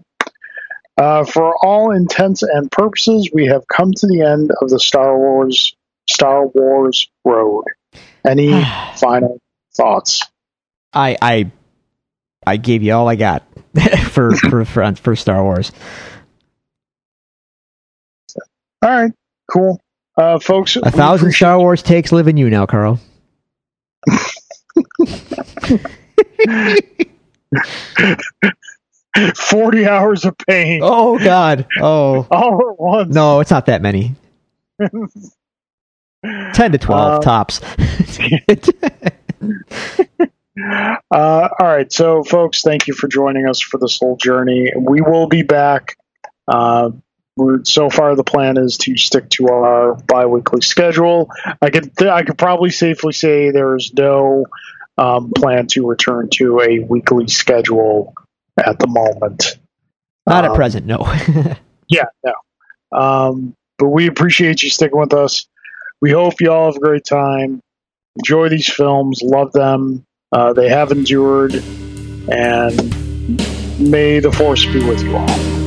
Uh, for all intents and purposes, we have come to the end of the Star Wars Star Wars road. Any final thoughts? I I I gave you all I got for for for, for Star Wars. All right, cool, uh, folks. A thousand Star Wars takes live in you now, Carl. Forty hours of pain. Oh God! Oh, all at once. No, it's not that many. Ten to twelve uh, tops. uh, all right, so folks, thank you for joining us for this whole journey. We will be back. Uh, so far, the plan is to stick to our biweekly schedule. I could th- I could probably safely say there is no um, plan to return to a weekly schedule at the moment. Not um, at present, no. yeah, no. Um, but we appreciate you sticking with us. We hope you all have a great time. Enjoy these films, love them. Uh, they have endured, and may the force be with you all.